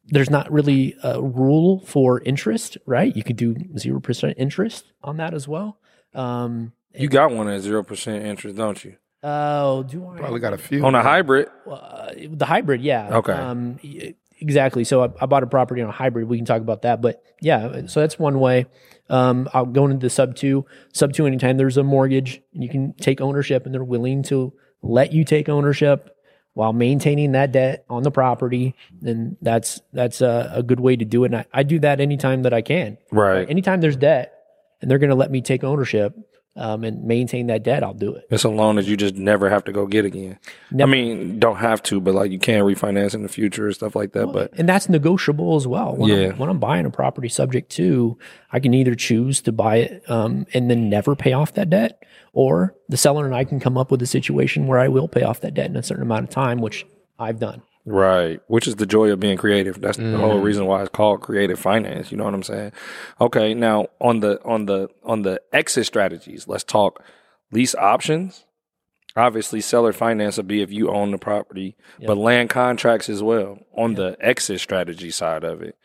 there's not really a rule for interest, right? You could do zero percent interest on that as well. Um, you got one at zero percent interest, don't you? oh, do I? Probably got a few. On a hybrid. Uh, the hybrid, yeah. Okay. Um, y- exactly. So I, I bought a property on a hybrid. We can talk about that, but yeah. So that's one way. Um, I'll go into the sub two. Sub two, anytime there's a mortgage, and you can take ownership, and they're willing to let you take ownership while maintaining that debt on the property. Then that's that's a, a good way to do it. And I, I do that anytime that I can. Right. Anytime there's debt, and they're going to let me take ownership um, and maintain that debt, I'll do it. It's a loan that you just never have to go get again. Never. I mean, don't have to, but like you can refinance in the future and stuff like that. but and that's negotiable as well. When Yeah. I'm, when I'm buying a property subject to, I can either choose to buy it um, and then never pay off that debt, or the seller and I can come up with a situation where I will pay off that debt in a certain amount of time, which I've done. Right, which is the joy of being creative. That's the whole reason why it's called creative finance. You know what I'm saying? Okay, now on the on the on the exit strategies, let's talk lease options. Obviously, seller finance would be if you own the property, but land contracts as well on the exit strategy side of it,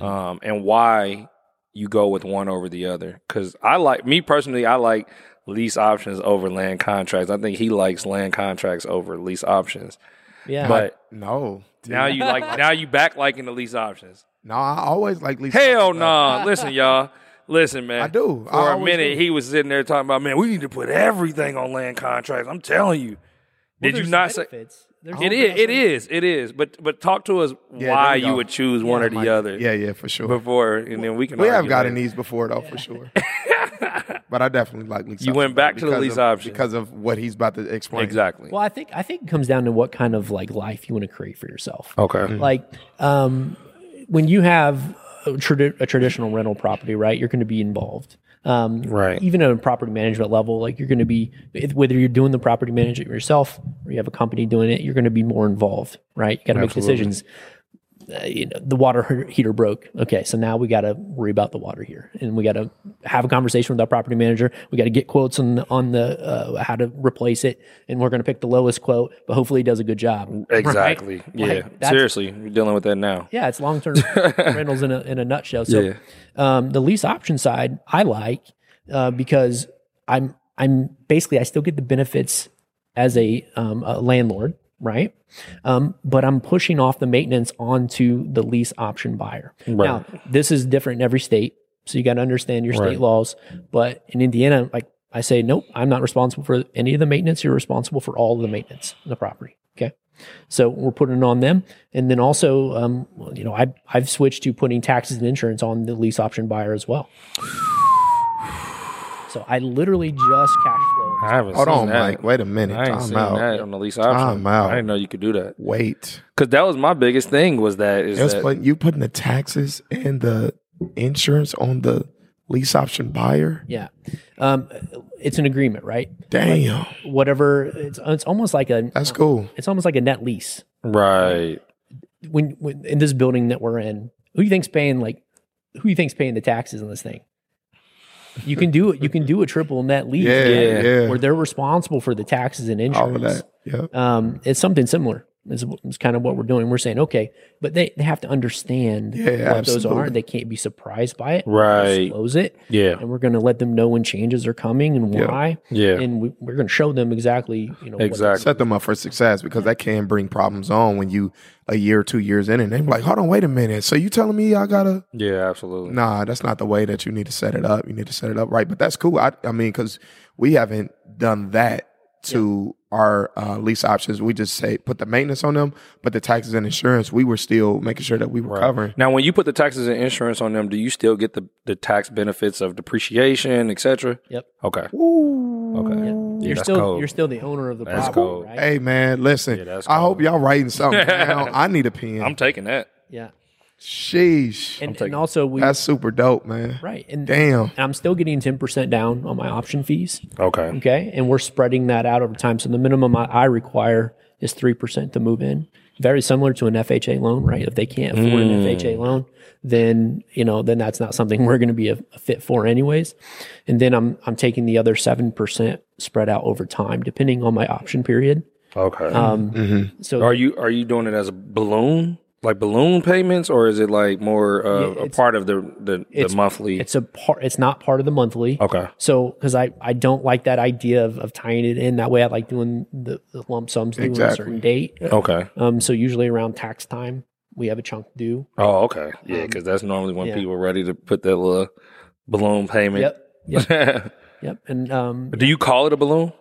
um, and why you go with one over the other. Because I like me personally, I like lease options over land contracts. I think he likes land contracts over lease options. Yeah, But No. dude. now you like now you back liking the lease options. No, I always like lease. Hell no! Nah. Listen, y'all. Listen, man. I do. I For a minute, do. he was sitting there talking about, man, we need to put everything on land contracts. I'm telling you. Did you not say There's it is? It is. It is. But but talk to us Yeah, why you you would choose one or the Mike. other Yeah, yeah, for sure. before, and then we can. we have argue gotten later. these before though, for sure. (laughs) but I definitely like lease. You went back to the because lease of- options. because of what he's about to explain. exactly. Well, I think I think it comes down to what kind of like life you want to create for yourself. Okay. Like, um, when you have a, tradi- a traditional rental property, right? You're going to be involved. Um, Right. Even at a property management level, like you're going to be, if- whether you're doing the property management yourself or you have a company doing it, you're going to be more involved, right? You got to make decisions. Uh, you know, the water heater broke. Okay, so now we got to worry about the water here, and we got to have a conversation with our property manager. We got to get quotes on the, on the uh, how to replace it, and we're going to pick the lowest quote, but hopefully he does a good job. right? Exactly. Yeah. Like, Seriously, we're dealing with that now. Yeah, it's long term (laughs) rentals in a in a nutshell. So Yeah. um, the lease option side I like uh, because I'm I'm basically I still get the benefits as a, um, a landlord, right? Um, but I'm pushing off the maintenance onto the lease option buyer. Now this is different in every state, so you got to understand your state Right. laws. But in Indiana, like I say, nope, I'm not responsible for any of the maintenance. You're responsible for all of the maintenance in the property. Okay. So we're putting it on them, and then also, um, well, you know, I I've switched to putting taxes and insurance on the lease option buyer as well. So I literally just cash flow. I haven't Hold seen on, that. Mike. Wait a minute. I ain't Time seen out. that on the lease option. Time out. I didn't know you could do that. Wait. Because that was my biggest thing was that is It was that putting, you putting the taxes and the insurance on the lease option buyer? Yeah, um, it's an agreement, right? Damn. Whatever. It's it's almost like a That's cool. it's almost like a net lease. right. When, when in this building that we're in, who you think's paying like who you think's paying the taxes on this thing? You can do it. You can do a triple net lease, Yeah, Yeah. yeah. where they're responsible for the taxes and insurance. All of that. Yeah. um, it's something similar. Is, is kind of what we're doing. We're saying, okay, but they, they have to understand Yeah, what those are. They can't be surprised by it. Right. Disclose it. Yeah. And we're going to let them know when changes are coming and why. Yeah. And we, we're going to show them exactly, you know, what- Exactly. Set them up for success because that can bring problems on when you a year or two years in and they're like, hold on, wait a minute. So you telling me I gotta Yeah, absolutely. Nah, that's not the way that you need to set it up. You need to set it up right. But that's cool. I, I mean, because we haven't done that to our uh, lease options. We just say put the maintenance on them, but the taxes and insurance, we were still making sure that we were covering. Now, when you put the taxes and insurance on them, do you still get the, the tax benefits of depreciation, et cetera? Yep. Okay. Ooh. Okay. Yeah, you're still cold. you're still the owner of the That's property, cold. right? Hey man, listen. Yeah, I hope y'all writing something down. (laughs) I need a pen. I'm taking that. Yeah. Sheesh. And, taking- and also we that's super dope, man. right and, Damn. and I'm still getting ten percent down on my option fees. Okay. Okay. And we're spreading that out over time. So the minimum I, I require is 3% to move in. Very similar to an FHA loan, right? If they can't afford an FHA loan, then, you know, then that's not something (laughs) we're going to be a, a fit for anyways. And then I'm, I'm taking the other 7% spread out over time, depending on my option period. Okay. Um, So are you are you doing it as a balloon, like balloon payments, or is it like more uh, Yeah, a part of the the, the monthly? it's a part, it's not part of the monthly. okay. So, because I, I don't like that idea of, of tying it in that way. I like doing the, the lump sums due on a certain date. Okay. Um, so usually around tax time, we have a chunk due. Oh, okay. Yeah, Um, because that's normally when yeah. people are ready to put that little balloon payment. Yep. Yep. (laughs) yep. And um, Do you call it a balloon?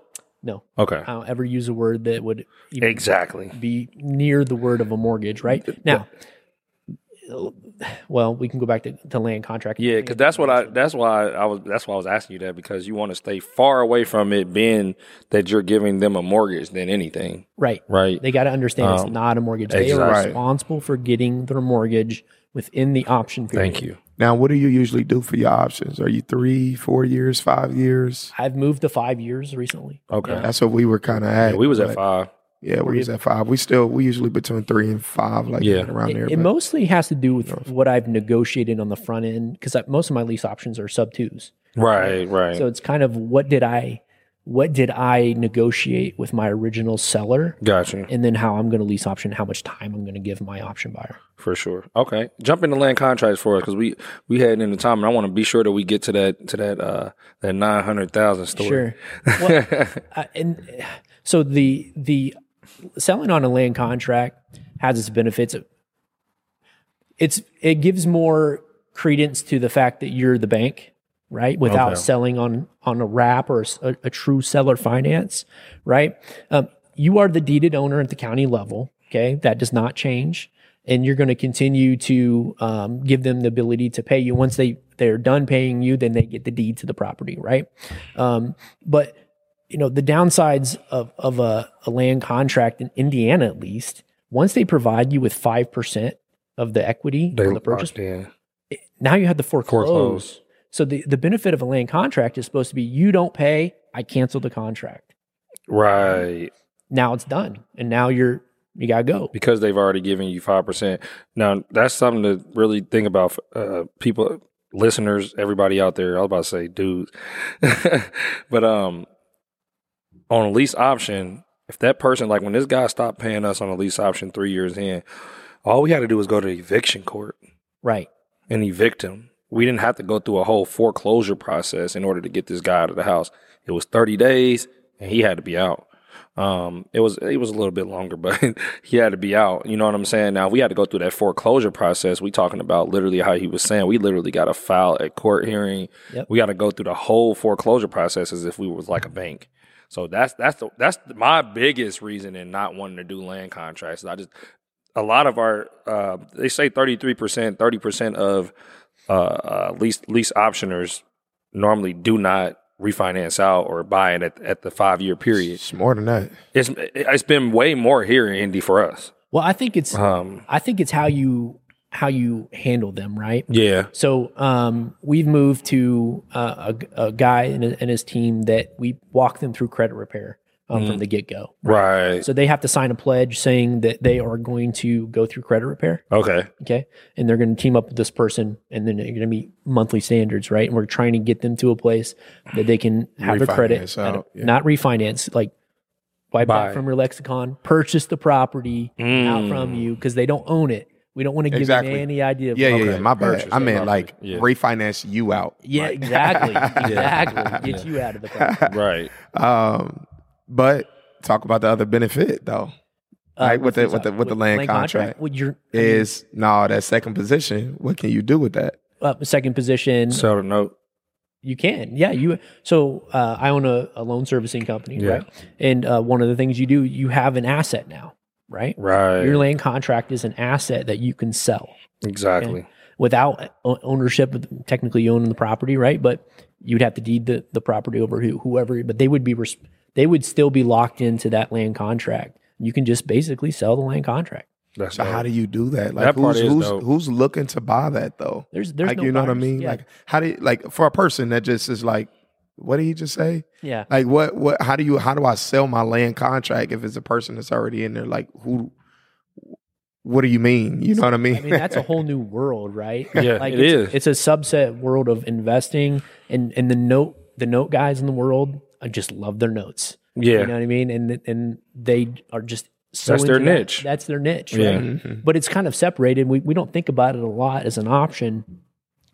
No, Okay. I don't ever use a word that would even Exactly. be near the word of a mortgage, right? Now, well, we can go back to, to land contract. Yeah, because that's what I. That's why I was. That's why I was asking you that because you want to stay far away from it being that you're giving them a mortgage than anything, right. right? They got to understand it's Um, not a mortgage. They are responsible for getting their mortgage within the option period. Thank you. Now, what do you usually do for your options? Are you three, four years, five years? I've moved to five years recently. Okay. Yeah. That's what we were kind of at. Yeah, we was at five. Yeah, we was at five. We still we usually between three and five, like Yeah. around there. It, it but- mostly has to do with what I've negotiated on the front end because most of my lease options are sub twos. Right. Right. So it's kind of what did I what did I negotiate with my original seller gotcha. and then how I'm going to lease option, how much time I'm going to give my option buyer. For sure. Okay. Jump into land contracts for us because we we had in the time, and I want to be sure that we get to that to that uh that nine hundred thousand story. Sure. Well, uh, and so the the selling on a land contract has its benefits. It's it gives more credence to the fact that you're the bank, right? Without Okay. selling on on a wrap or a true seller finance, right? Um, you are the deeded owner at the county level. Okay, that does not change, and you're going to continue to um, give them the ability to pay you once they they're done paying you. Then they get the deed to the property, right? Um, but you know the downsides of of a, a land contract in Indiana, at least, once they provide you with five percent of the equity They on the purchase, in. now you have to foreclose. Foreclose. So the the benefit of a land contract is supposed to be you don't pay, I cancel the contract. Right. Now it's done, and now you're you gotta go. because they've already given you 5%. Now, that's something to really think about uh, people, listeners, everybody out there. I was about to say dudes. (laughs) but um, on a lease option, if that person, like when this guy stopped paying us on a lease option three years in, all we had to do was go to eviction court Right. and evict him. We didn't have to go through a whole foreclosure process in order to get this guy out of the house. It was 30 days and he had to be out. Um, it was it was a little bit longer, (laughs) but he had to be out. You know what I'm saying? Now if we had to go through that foreclosure process. We talking about literally how he was saying. We literally got to file a court hearing. Yep. We got to go through the whole foreclosure process as if we was like a bank. So that's that's the, that's my biggest reason in not wanting to do land contracts. I just a lot of our uh, they say 33%, 30% of uh, uh, lease lease optioners normally do not refinance out or buy it at, at the five year period. It's more than that. It's it's been way more here in Indy for us. Well, I think it's Um, I think it's how you how you handle them, right? yeah, So um, we've moved to uh, a, a guy and, and his team that we walk them through credit repair um, from the get go. right. So they have to sign a pledge saying that they are going to go through credit repair. Okay, Okay. And they're going to team up with this person and then they're going to meet monthly standards, right? And we're trying to get them to a place that they can have a credit, Refinance at a- yeah. not refinance, like wipe Buy. that from your lexicon, purchase the property out Mm. from you because they don't own it. We don't want to give Exactly. them any idea. Of Yeah, yeah, Okay, yeah. My bad. purchase I the meant like Yeah. refinance you out. Yeah, Like- exactly. (laughs) Exactly. Get you out of the (laughs) property. right. Um, but talk about the other benefit though. Right, with the- what's with the- with the land contract. Well, you're I mean, Is no that second position. What can you do with that? uh, second position. Sell the note. You can, yeah. You so uh, I own a, a loan servicing company, Yeah. right? And uh, one of the things you do, you have an asset now, right? Right. Your land contract is an asset that you can sell exactly. without ownership. of- Technically, you own the property, right? But you'd have to deed the, the property over who, whoever. But they would be res- they would still be locked into that land contract. You can just basically sell the land contract. That's So how do you do that? Like That part who's is who's, who's looking to buy that though? There's there's like no you know what I mean? Yeah. Like how do you like for a person that just is like, what did he just say? yeah. Like what what how do you how do I sell my land contract if it's a person that's already in there? Like who what do you mean? You know what I mean? I mean, that's a (laughs) whole new world, right? Yeah, like it it's, is. It's a subset world of investing, and and the note the note guys in the world, I just love their notes. Yeah. You know what I mean? And and they are just so That's their into that. niche. That's their niche, Yeah. right? Mhm. But it's kind of separated. We we don't think about it a lot as an option,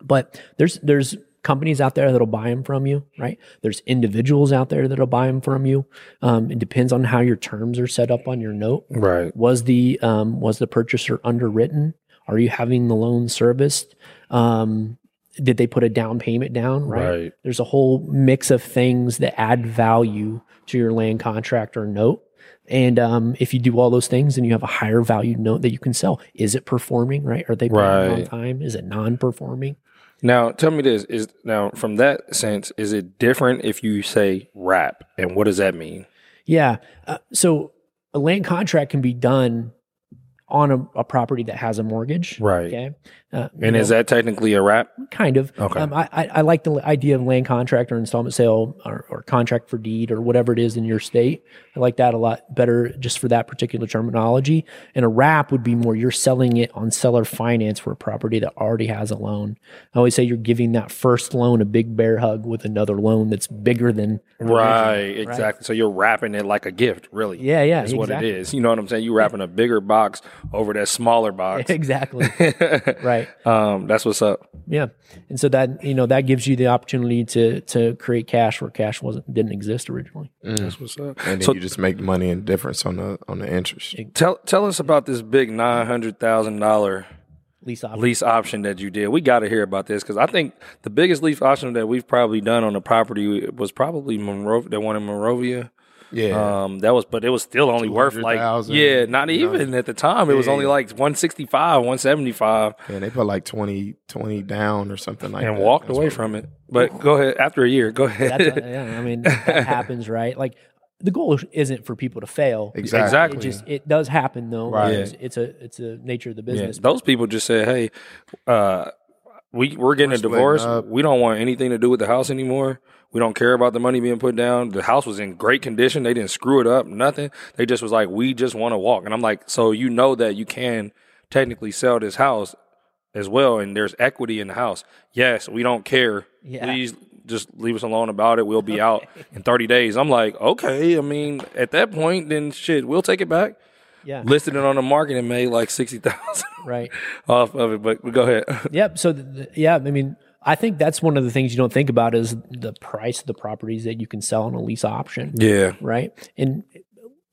but there's there's companies out there that'll buy them from you, right? There's individuals out there that'll buy them from you. Um, it depends on how your terms are set up on your note. Right. Was the um, was the purchaser underwritten? Are you having the loan serviced? Um, did they put a down payment down? Right? Right. There's a whole mix of things that add value to your land contract or note. And um, if you do all those things, then you have a higher value note that you can sell. Is it performing? Right? Are they paying on time? Is it non-performing? Now, tell me this: is now from that sense, is it different if you say wrap, and what does that mean? Yeah. Uh, so a land contract can be done on a, a property that has a mortgage. Right. Okay. Uh, And is know, that technically a wrap? kind of? Okay. Um, I, I I like the idea of land contract or installment sale or, or contract for deed or whatever it is in your state. I like that a lot better just for that particular terminology. And a wrap would be more you're selling it on seller finance for a property that already has a loan. I always say you're giving that first loan a big bear hug with another loan that's bigger than Right, original, exactly. So you're wrapping it like a gift, really. Yeah, yeah, That's what it is. You know what I'm saying? You're wrapping a bigger box over that smaller box. (laughs) exactly. (laughs) right. um, that's what's up. Yeah. And so that, you know, that gives you the opportunity to to create cash where cash wasn't didn't exist originally. That's what's up. and then So you just make money and difference on the on the interest. tell tell us about this big nine hundred thousand dollar Lease option. lease option that you did. We got to hear about this because I think the biggest lease option that we've probably done on the property was probably Monrovia, the one in Monrovia. Yeah. Um, that was, but it was still only worth like, 200,000, yeah, not you know? even at the time. It was only like 165, 175 yeah, they put like 20, 20 down or something like and that. And walked That's away from it. But go ahead. After a year, go ahead. That's yeah, I mean that (laughs) happens, right? Like the goal isn't for people to fail. Exactly. Exactly. It just it does happen though. Right. It's, it's a it's a nature of the Yeah, business. those people just said, "Hey, uh, we we're getting a divorce. up. We don't want anything to do with the house anymore. We don't care about the money being put down. The house was in great condition. They didn't screw it up. Nothing. They just was like, we just want to walk. And I'm like, so you know that you can technically sell this house as well, and there's equity in the house. Yes, we don't care. Yeah. Please just leave us alone about it. We'll be out in 30 days. I'm like, okay. I mean, at that point, then shit, we'll take it back. Yeah. Listed it on the market and made like sixty thousand Right. (laughs) off of it. But go ahead. (laughs) Yep. So, th- yeah, I mean, I think that's one of the things you don't think about is the price of the properties that you can sell on a lease option, Yeah. right? And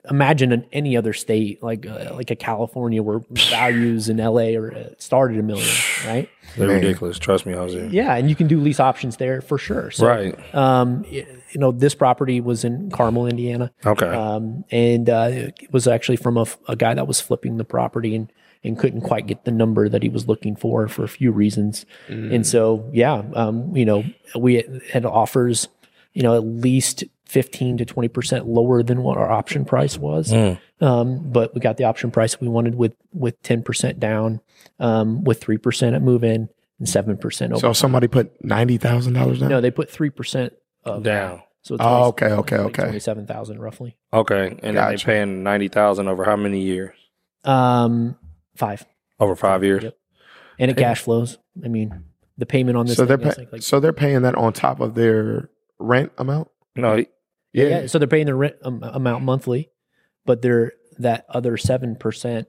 imagine in any other state, like uh, like a California, where (sighs) values in LA are uh, started a million, (sighs) right? They're Man. ridiculous. Trust me, i Jose. Yeah, and you can do lease options there for sure. So, Right. Um, you know, this property was in Carmel, Indiana. Okay. um, and uh, it was actually from a, a guy that was flipping the property and and couldn't quite get the number that he was looking for for a few reasons. And so, yeah, um, you know, we had offers, you know, at least fifteen to twenty percent lower than what our option price was. Um, but we got the option price we wanted with with ten percent down, um, with three percent at move in and seven percent over. So somebody put ninety thousand dollars down. no, they put three percent of Down. So it's Oh, okay, okay, okay. twenty seven thousand roughly. Okay. And then they Gotcha. paying ninety thousand over how many years? Um, five. Over five years. Yep. And it cash flows. I mean, the payment on this. so they're pay- like, like- so they're paying that on top of their rent amount. No, Yeah. yeah. So they're paying the rent um, amount monthly, but they're that other seven percent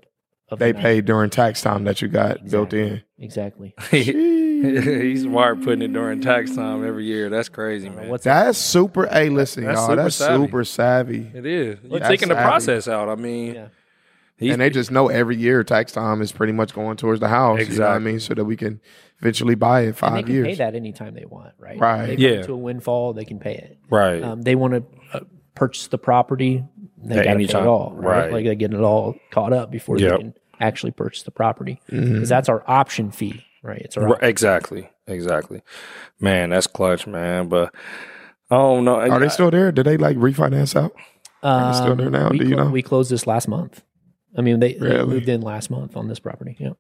of They that- pay during tax time that you got built in. exactly. (laughs) (laughs) he's smart putting it during tax time every year. That's crazy, man. What's That's super. Hey, listen, That's y'all. super that's savvy. super savvy. it is. You're That's taking the process out. I mean, Yeah. He's, and they just know every year tax time is pretty much going towards the house. You know what I mean? So that we can eventually buy it in and they five can years. pay that anytime they want, right? Right. They Yeah. to a windfall, they can pay it. right. Um, they want to uh, purchase the property, they At got to pay it all, right? Right. Like they get it all caught up before Yep. they can actually purchase the property because Mm-hmm. that's our option fee, right? It's our Right, exactly. Exactly. Man, that's clutch, man. But I don't know. Are they still there? Did they like refinance out? Um, still there now? We, Do you clo- know? we closed this last month. I mean, they, they moved in last month on this property. Yeah.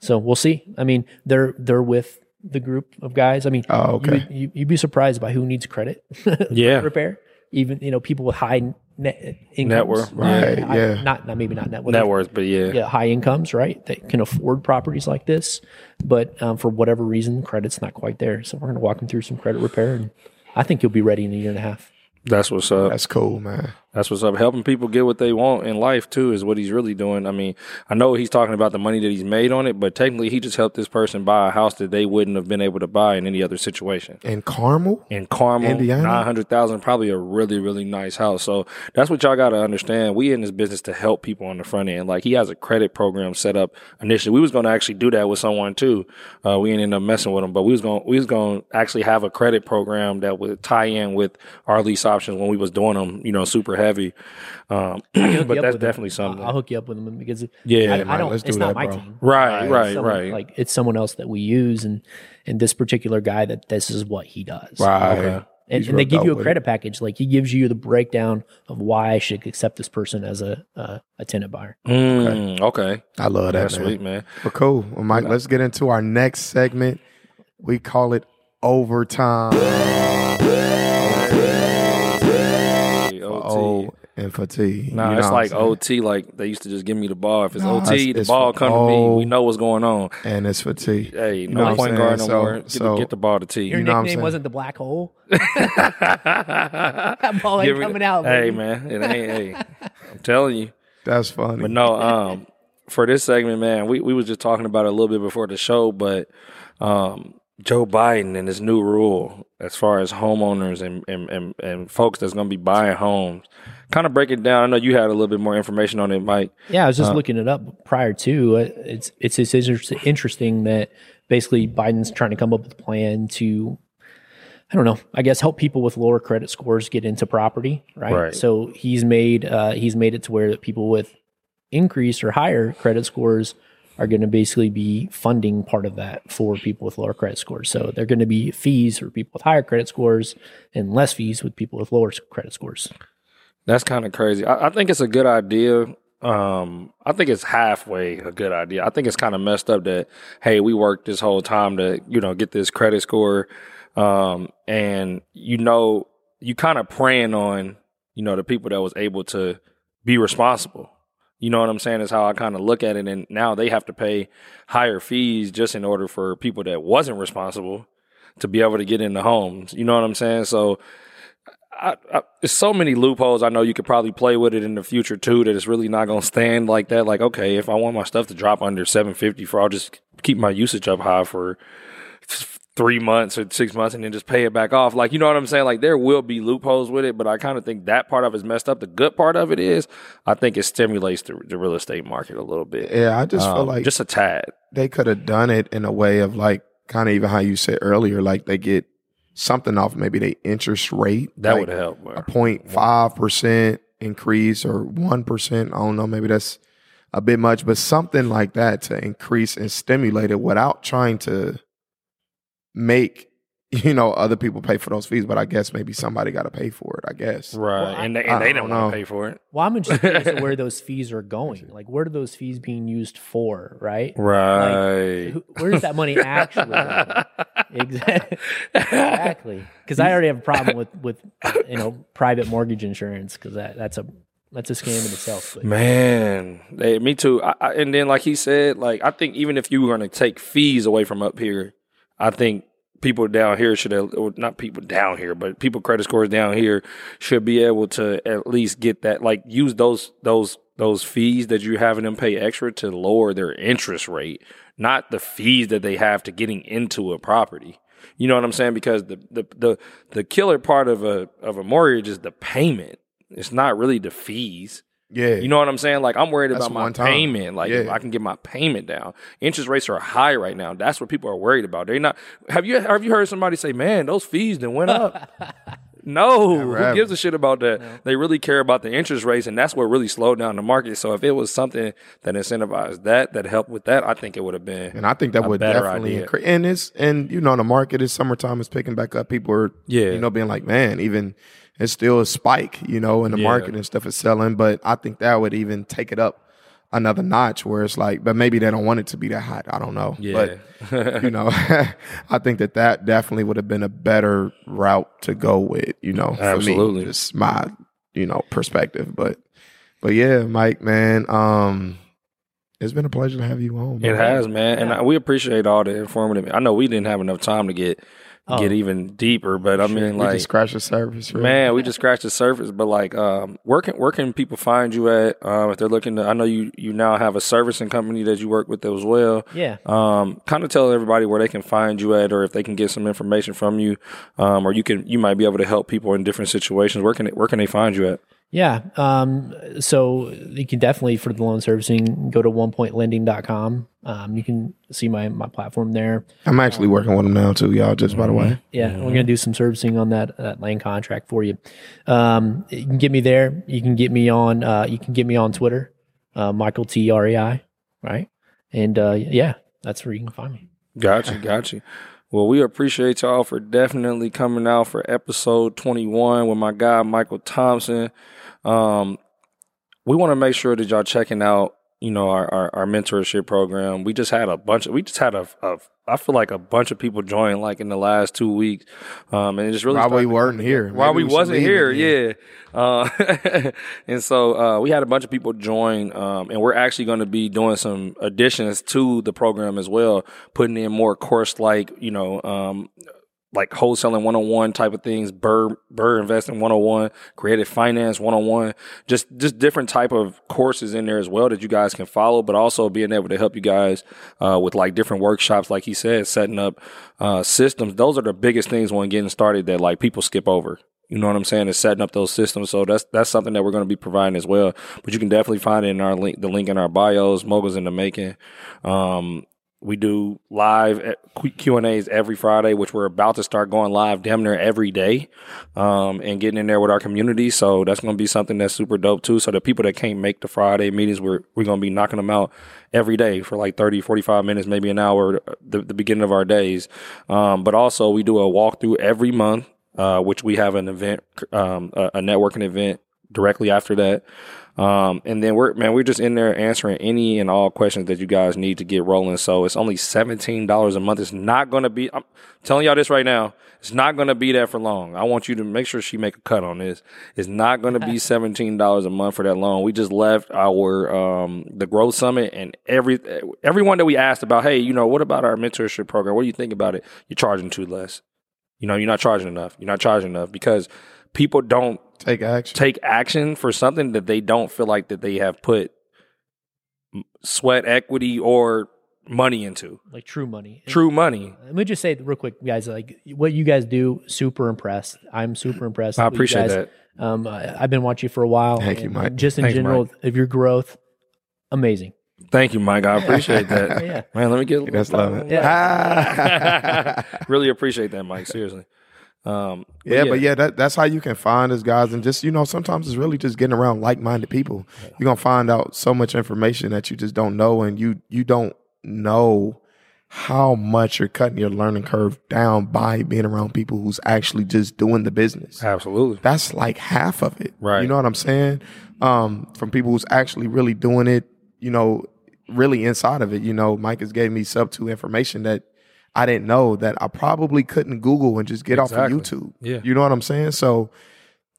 So we'll see. I mean, they're they're with the group of guys. I mean, Oh, you okay. would, you, you'd be surprised by who needs credit. (laughs) Yeah. repair. Even you know people with high net incomes, Net worth. Right, High- yeah. Not not maybe not net worth. net worth? But yeah. Yeah, high incomes, right? That can afford properties like this, but um, for whatever reason, credit's not quite there. So we're going to walk them through some credit repair, and I think you'll be ready in a year and a half. that's what's up. That's cool, man. That's what's up. Helping people get what they want in life too is what he's really doing. I mean, I know he's talking about the money that he's made on it, but technically he just helped this person buy a house that they wouldn't have been able to buy in any other situation. In Carmel, In Carmel, Indiana? nine hundred thousand, probably a really, really nice house. So that's what y'all got to understand. We in this business to help people on the front end. Like he has a credit program set up initially. We was going to actually do that with someone too. Uh, we ended up messing with them, but we was going we was going to actually have a credit program that would tie in with our lease options when we was doing them. You know, super heavy. Um, (clears throat) but that's with them. definitely something. I'll hook you up with them because Yeah, I, I don't. let's do it's not that, my bro. team. Right, right, Someone- right. Like it's someone else that we use, and and this particular guy that this is what he does. right? Okay. And, and they give you a with credit package. Like he gives you the breakdown of why I should accept this person as a uh, a tenant buyer. Mm, okay. I love that, That's man. sweet, man. But cool. Well, Mike, let's get into our next segment. We call it overtime. O and for T. Nah, You know it's like OT. Like they used to just give me the ball. If it's Nah, OT, it's- the it's ball for come to me. We know what's going on. and it's for T. Hey, know what no I'm point saying? guard no So- more. Get, so- the, get the ball to T. Your You know nickname saying? wasn't the black hole. (laughs) that ball ain't me- coming out. Hey baby. man, it ain't. hey, I'm telling you. That's funny. But no, um, for this segment, man, we we was just talking about it a little bit before the show, but um, Joe Biden and his new rule as far as homeowners and and and, and folks that's going to be buying homes. Kind of break it down. I know you had a little bit more information on it, Mike. Yeah, I was just looking it up prior to. Uh, It's it's it's interesting that basically Biden's trying to come up with a plan to, I don't know, I guess help people with lower credit scores get into property, right? Right. So he's made uh, he's made it to where that people with increased or higher credit scores are going to basically be funding part of that for people with lower credit scores. So they're going to be fees for people with higher credit scores and less fees with people with lower credit scores. That's kind of crazy. I, I think it's a good idea. um, I think it's halfway a good idea. I think it's kind of messed up that hey, we worked this whole time to you know get this credit score, um, and you know you kind of preying on you know the people that was able to be responsible. You know what I'm saying? Is how I kind of look at it, and now they have to pay higher fees just in order for people that wasn't responsible to be able to get into homes. You know what I'm saying? So I, I, there's so many loopholes. I know you could probably play with it in the future too. That it's really not going to stand like that. Like, okay, if I want my stuff to drop under 750, for I'll just keep my usage up high for three months or six months and then just pay it back off. Like, you know what I'm saying? Like, there will be loopholes with it, but I kind of think that part of it is messed up. The good part of it is, I think it stimulates the, the real estate market a little bit. Yeah, I just feel Um, like just a tad. they could have done it in a way of like kind of even how you said earlier, like they get something off maybe they interest rate. That like would help. a point five percent increase or one percent. I don't know, maybe that's a bit much, but something like that to increase and stimulate it without trying to make (laughs) you know other people pay for those fees. But I guess maybe somebody got to pay for it. I guess. Right. Well, I- and they, and they don't don't want know. to pay for it. Well, I'm interested as where (laughs) those fees are going. Like, where are those fees being used for? Right? Right. Who- Where is that money actually? going? (laughs) Exactly. Exactly. Because I already have a problem with with you know private mortgage insurance because that that's a that's a scam in itself. But Man, Hey, me too. I, I, and then, like he said, like I think even if you were going to take fees away from up here, I think people down here should, have, or not people down here, but people credit scores down here should be able to at least get that, like use those those those fees that you're having them pay extra to lower their interest rate, not the fees that they have to getting into a property. You know what I'm saying? Because the the the, the killer part of a of a mortgage is the payment. It's not really the fees. Yeah. You know what I'm saying? Like I'm worried That's about my payment. Like if I can get my payment down. Interest rates are high right now. That's what people are worried about. They're not. Have you have you heard somebody say, "Man, those fees then went up"? (laughs) no, Never, who ever. gives a shit about that? They really care about the interest rates, and that's what really slowed down the market. So if it was something that incentivized that, that helped with that, I think it would have been. And I think that would definitely increase. And it's and you know the market is summertime is picking back up. People are Yeah. you know being like, man, even it's still a spike, you know, in the Yeah. market and stuff is selling. But I think that would even take it up another notch where it's like, but maybe they don't want it to be that hot. I don't know. Yeah. But you know, (laughs) I think that that definitely would have been a better route to go with. You know, Absolutely. just my you know perspective. But but yeah, Mike, man, um, it's been a pleasure to have you on. It has, man, and I, we appreciate all the informative. I know we didn't have enough time to get Oh. get even deeper, but I mean, we like, just scratched the surface, really. Man, we just scratched the surface, but like, um, where can where can people find you at? Um, if they're looking to, I know you you now have a servicing company that you work with as well. yeah, Um, kind of tell everybody where they can find you at, or if they can get some information from you, um, or you can you might be able to help people in different situations. Where can where can they find you at? Yeah. Um, so you can definitely for the loan servicing go to onepointlending.com. Um, you can see my my platform there. I'm actually working with them now too, y'all. Just by the way, Yeah, we're gonna do some servicing on that that land contract for you. Um, you can get me there. You can get me on. Uh, you can get me on Twitter, uh, Michael T R E I, right? And uh, yeah, that's where you can find me. Gotcha, gotcha. Well, we appreciate y'all for definitely coming out for episode 21 with my guy Michael Thompson. Um, we want to make sure that y'all checking out, you know, our, our, our mentorship program. We just had a bunch of, we just had a, a, I feel like a bunch of people join like in the last two weeks. Um, and it just really why we weren't here, why we should wasn't here, yeah. Uh, (laughs) and so uh, we had a bunch of people join, um, and we're actually going to be doing some additions to the program as well, putting in more course like you know. Um, like wholesaling 101 type of things, BRRRR BRRRR investing 101, creative finance 101, just just different type of courses in there as well that you guys can follow, but also being able to help you guys uh, with like different workshops, like he said, setting up uh, systems. Those are the biggest things when getting started that like people skip over. You know what I'm saying? Is setting up those systems. So that's that's something that we're going to be providing as well. But you can definitely find it in our link, the link in our bios. Moguls in the making. Um, we do live Q and A's every Friday, which we're about to start going live damn near every day, um, and getting in there with our community. So that's going to be something that's super dope too. So the people that can't make the Friday meetings, we're we're going to be knocking them out every day for like 30, 45 minutes, maybe an hour, the, the beginning of our days. Um, but also we do a walkthrough every month, uh, which we have an event, um, a, a networking event directly after that. Um, and then we're man, we're just in there answering any and all questions that you guys need to get rolling. So it's only seventeen dollars a month. It's not going to be. I'm telling y'all this right now. It's not going to be that for long. I want you to make sure she make a cut on this. It's not going to be seventeen dollars a month for that long. We just left our um the growth summit and every everyone that we asked about. Hey, you know what about our mentorship program? What do you think about it? You're charging too less. You know, you're not charging enough. You're not charging enough because people don't Take action. take action for something that they don't feel like that they have put sweat equity or money into like true money. true money Let me just say real quick, guys. Like what you guys do, super impressed. I'm super impressed. i appreciate guys. that Um, I, I've been watching you for a while. Thank you, Mike. Just in Thanks, general Mike. of your growth, amazing. thank you mike i appreciate that (laughs) Yeah. man let me get That's love it. Yeah. (laughs) (laughs) really appreciate that mike seriously um Yeah, but yeah, that, that's how you can find us, guys. And just, you know, sometimes it's really just getting around like minded people. You're gonna find out so much information that you just don't know and you you don't know how much you're cutting your learning curve down by being around people who's actually just doing the business. absolutely That's like half of it. Right. You know what I'm saying? Um, from people who's actually really doing it, you know, really inside of it. You know, Mike has gave me sub two information that I didn't know that I probably couldn't Google and just get off of YouTube. Yeah. You know what I'm saying? So,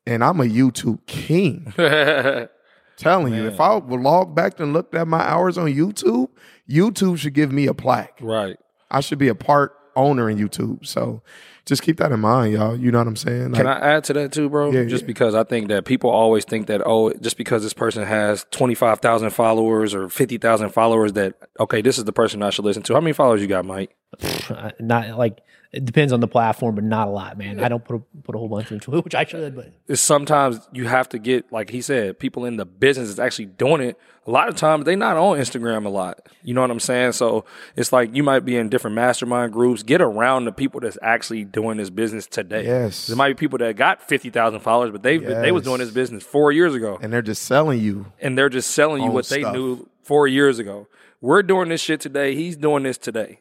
and I'm a YouTube king. (laughs) Telling you, if I would log back and looked at my hours on YouTube, YouTube should give me a plaque. right I should be a part owner in YouTube. So just keep that in mind, y'all. You know what I'm saying? Can I add to that too, bro? Yeah, just yeah. because I think that people always think that oh, just because this person has twenty five thousand followers or fifty thousand followers, that okay, this is the person I should listen to. How many followers you got, Mike? Not like it depends on the platform, but not a lot, man. I don't put a, put a whole bunch into it, which I should, but It's sometimes you have to get like he said, people in the business is actually doing it. A lot of times they not on Instagram a lot. You know what I'm saying? So it's like you might be in different mastermind groups. Get around the people that's actually doing this business today. Yes. there might be people that got fifty thousand followers, but they they was doing this business four years ago. and they're just selling you. and they're just selling you Own what they knew four years ago. We're doing this shit today. He's doing this today,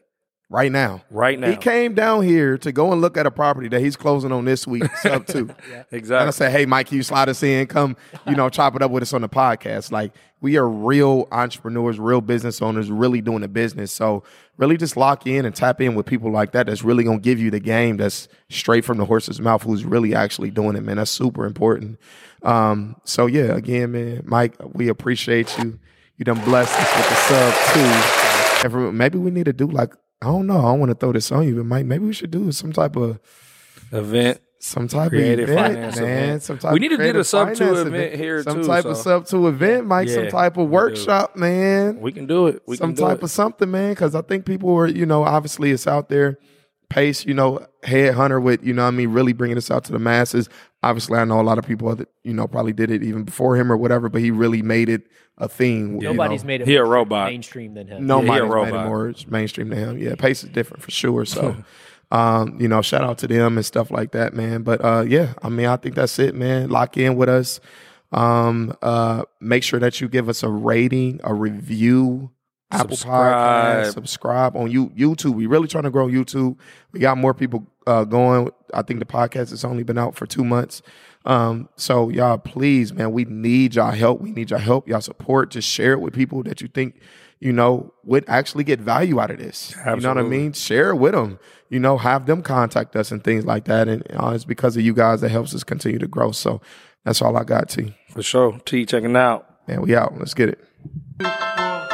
right now. right now. He came down here to go and look at a property that he's closing on this week, sub two. (laughs) exactly. And I said, hey, Mike, can you slide us in? Come, you know, chop it up with us on the podcast. Like, we are real entrepreneurs, real business owners, really doing the business. So, really just lock in and tap in with people like that that's really going to give you the game that's straight from the horse's mouth, who's really actually doing it, man. That's super important. Um, so, yeah, again, man, Mike, we appreciate you. You done blessed us with the sub two. And maybe we need to do like, I don't know. I don't want to throw this on you, but Mike, maybe we should do some type of Event. some type Creative of event, finance man. event. Some type We need to get a sub two finance event here, Some too, Some type of sub two event, Mike. Some type of workshop, man. We can do it. We some can do type it. of something, man. Because I think people are, you know, obviously it's out there. Pace, you know, headhunter with, you know, what I mean, really bringing this out to the masses. Obviously, I know a lot of people that, you know, probably did it even before him or whatever, but he really made it a thing. you nobody's know. made it He a more robot. mainstream than him. Nobody's he a made it robot. more mainstream than him. Yeah, Pace is different for sure. So, (laughs) um, you know, shout out to them and stuff like that, man. But uh, yeah, I mean, I think that's it, man. Lock in with us. Um, uh, make sure that you give us a rating, a review, Apple Subscribe. Podcast, subscribe on you YouTube. We really trying to grow YouTube. We got more people uh, going. I think the podcast has only been out for two months. Um, so y'all, please, man, we need y'all help. We need y'all help, y'all support. Just share it with people that you think, you know, would actually get value out of this. You know what I mean? Share it with them. You know, have them contact us and things like that. And uh, it's because of you guys that helps us continue to grow. So that's all I got, T. For sure. T checking out. Man, we out. Let's get it.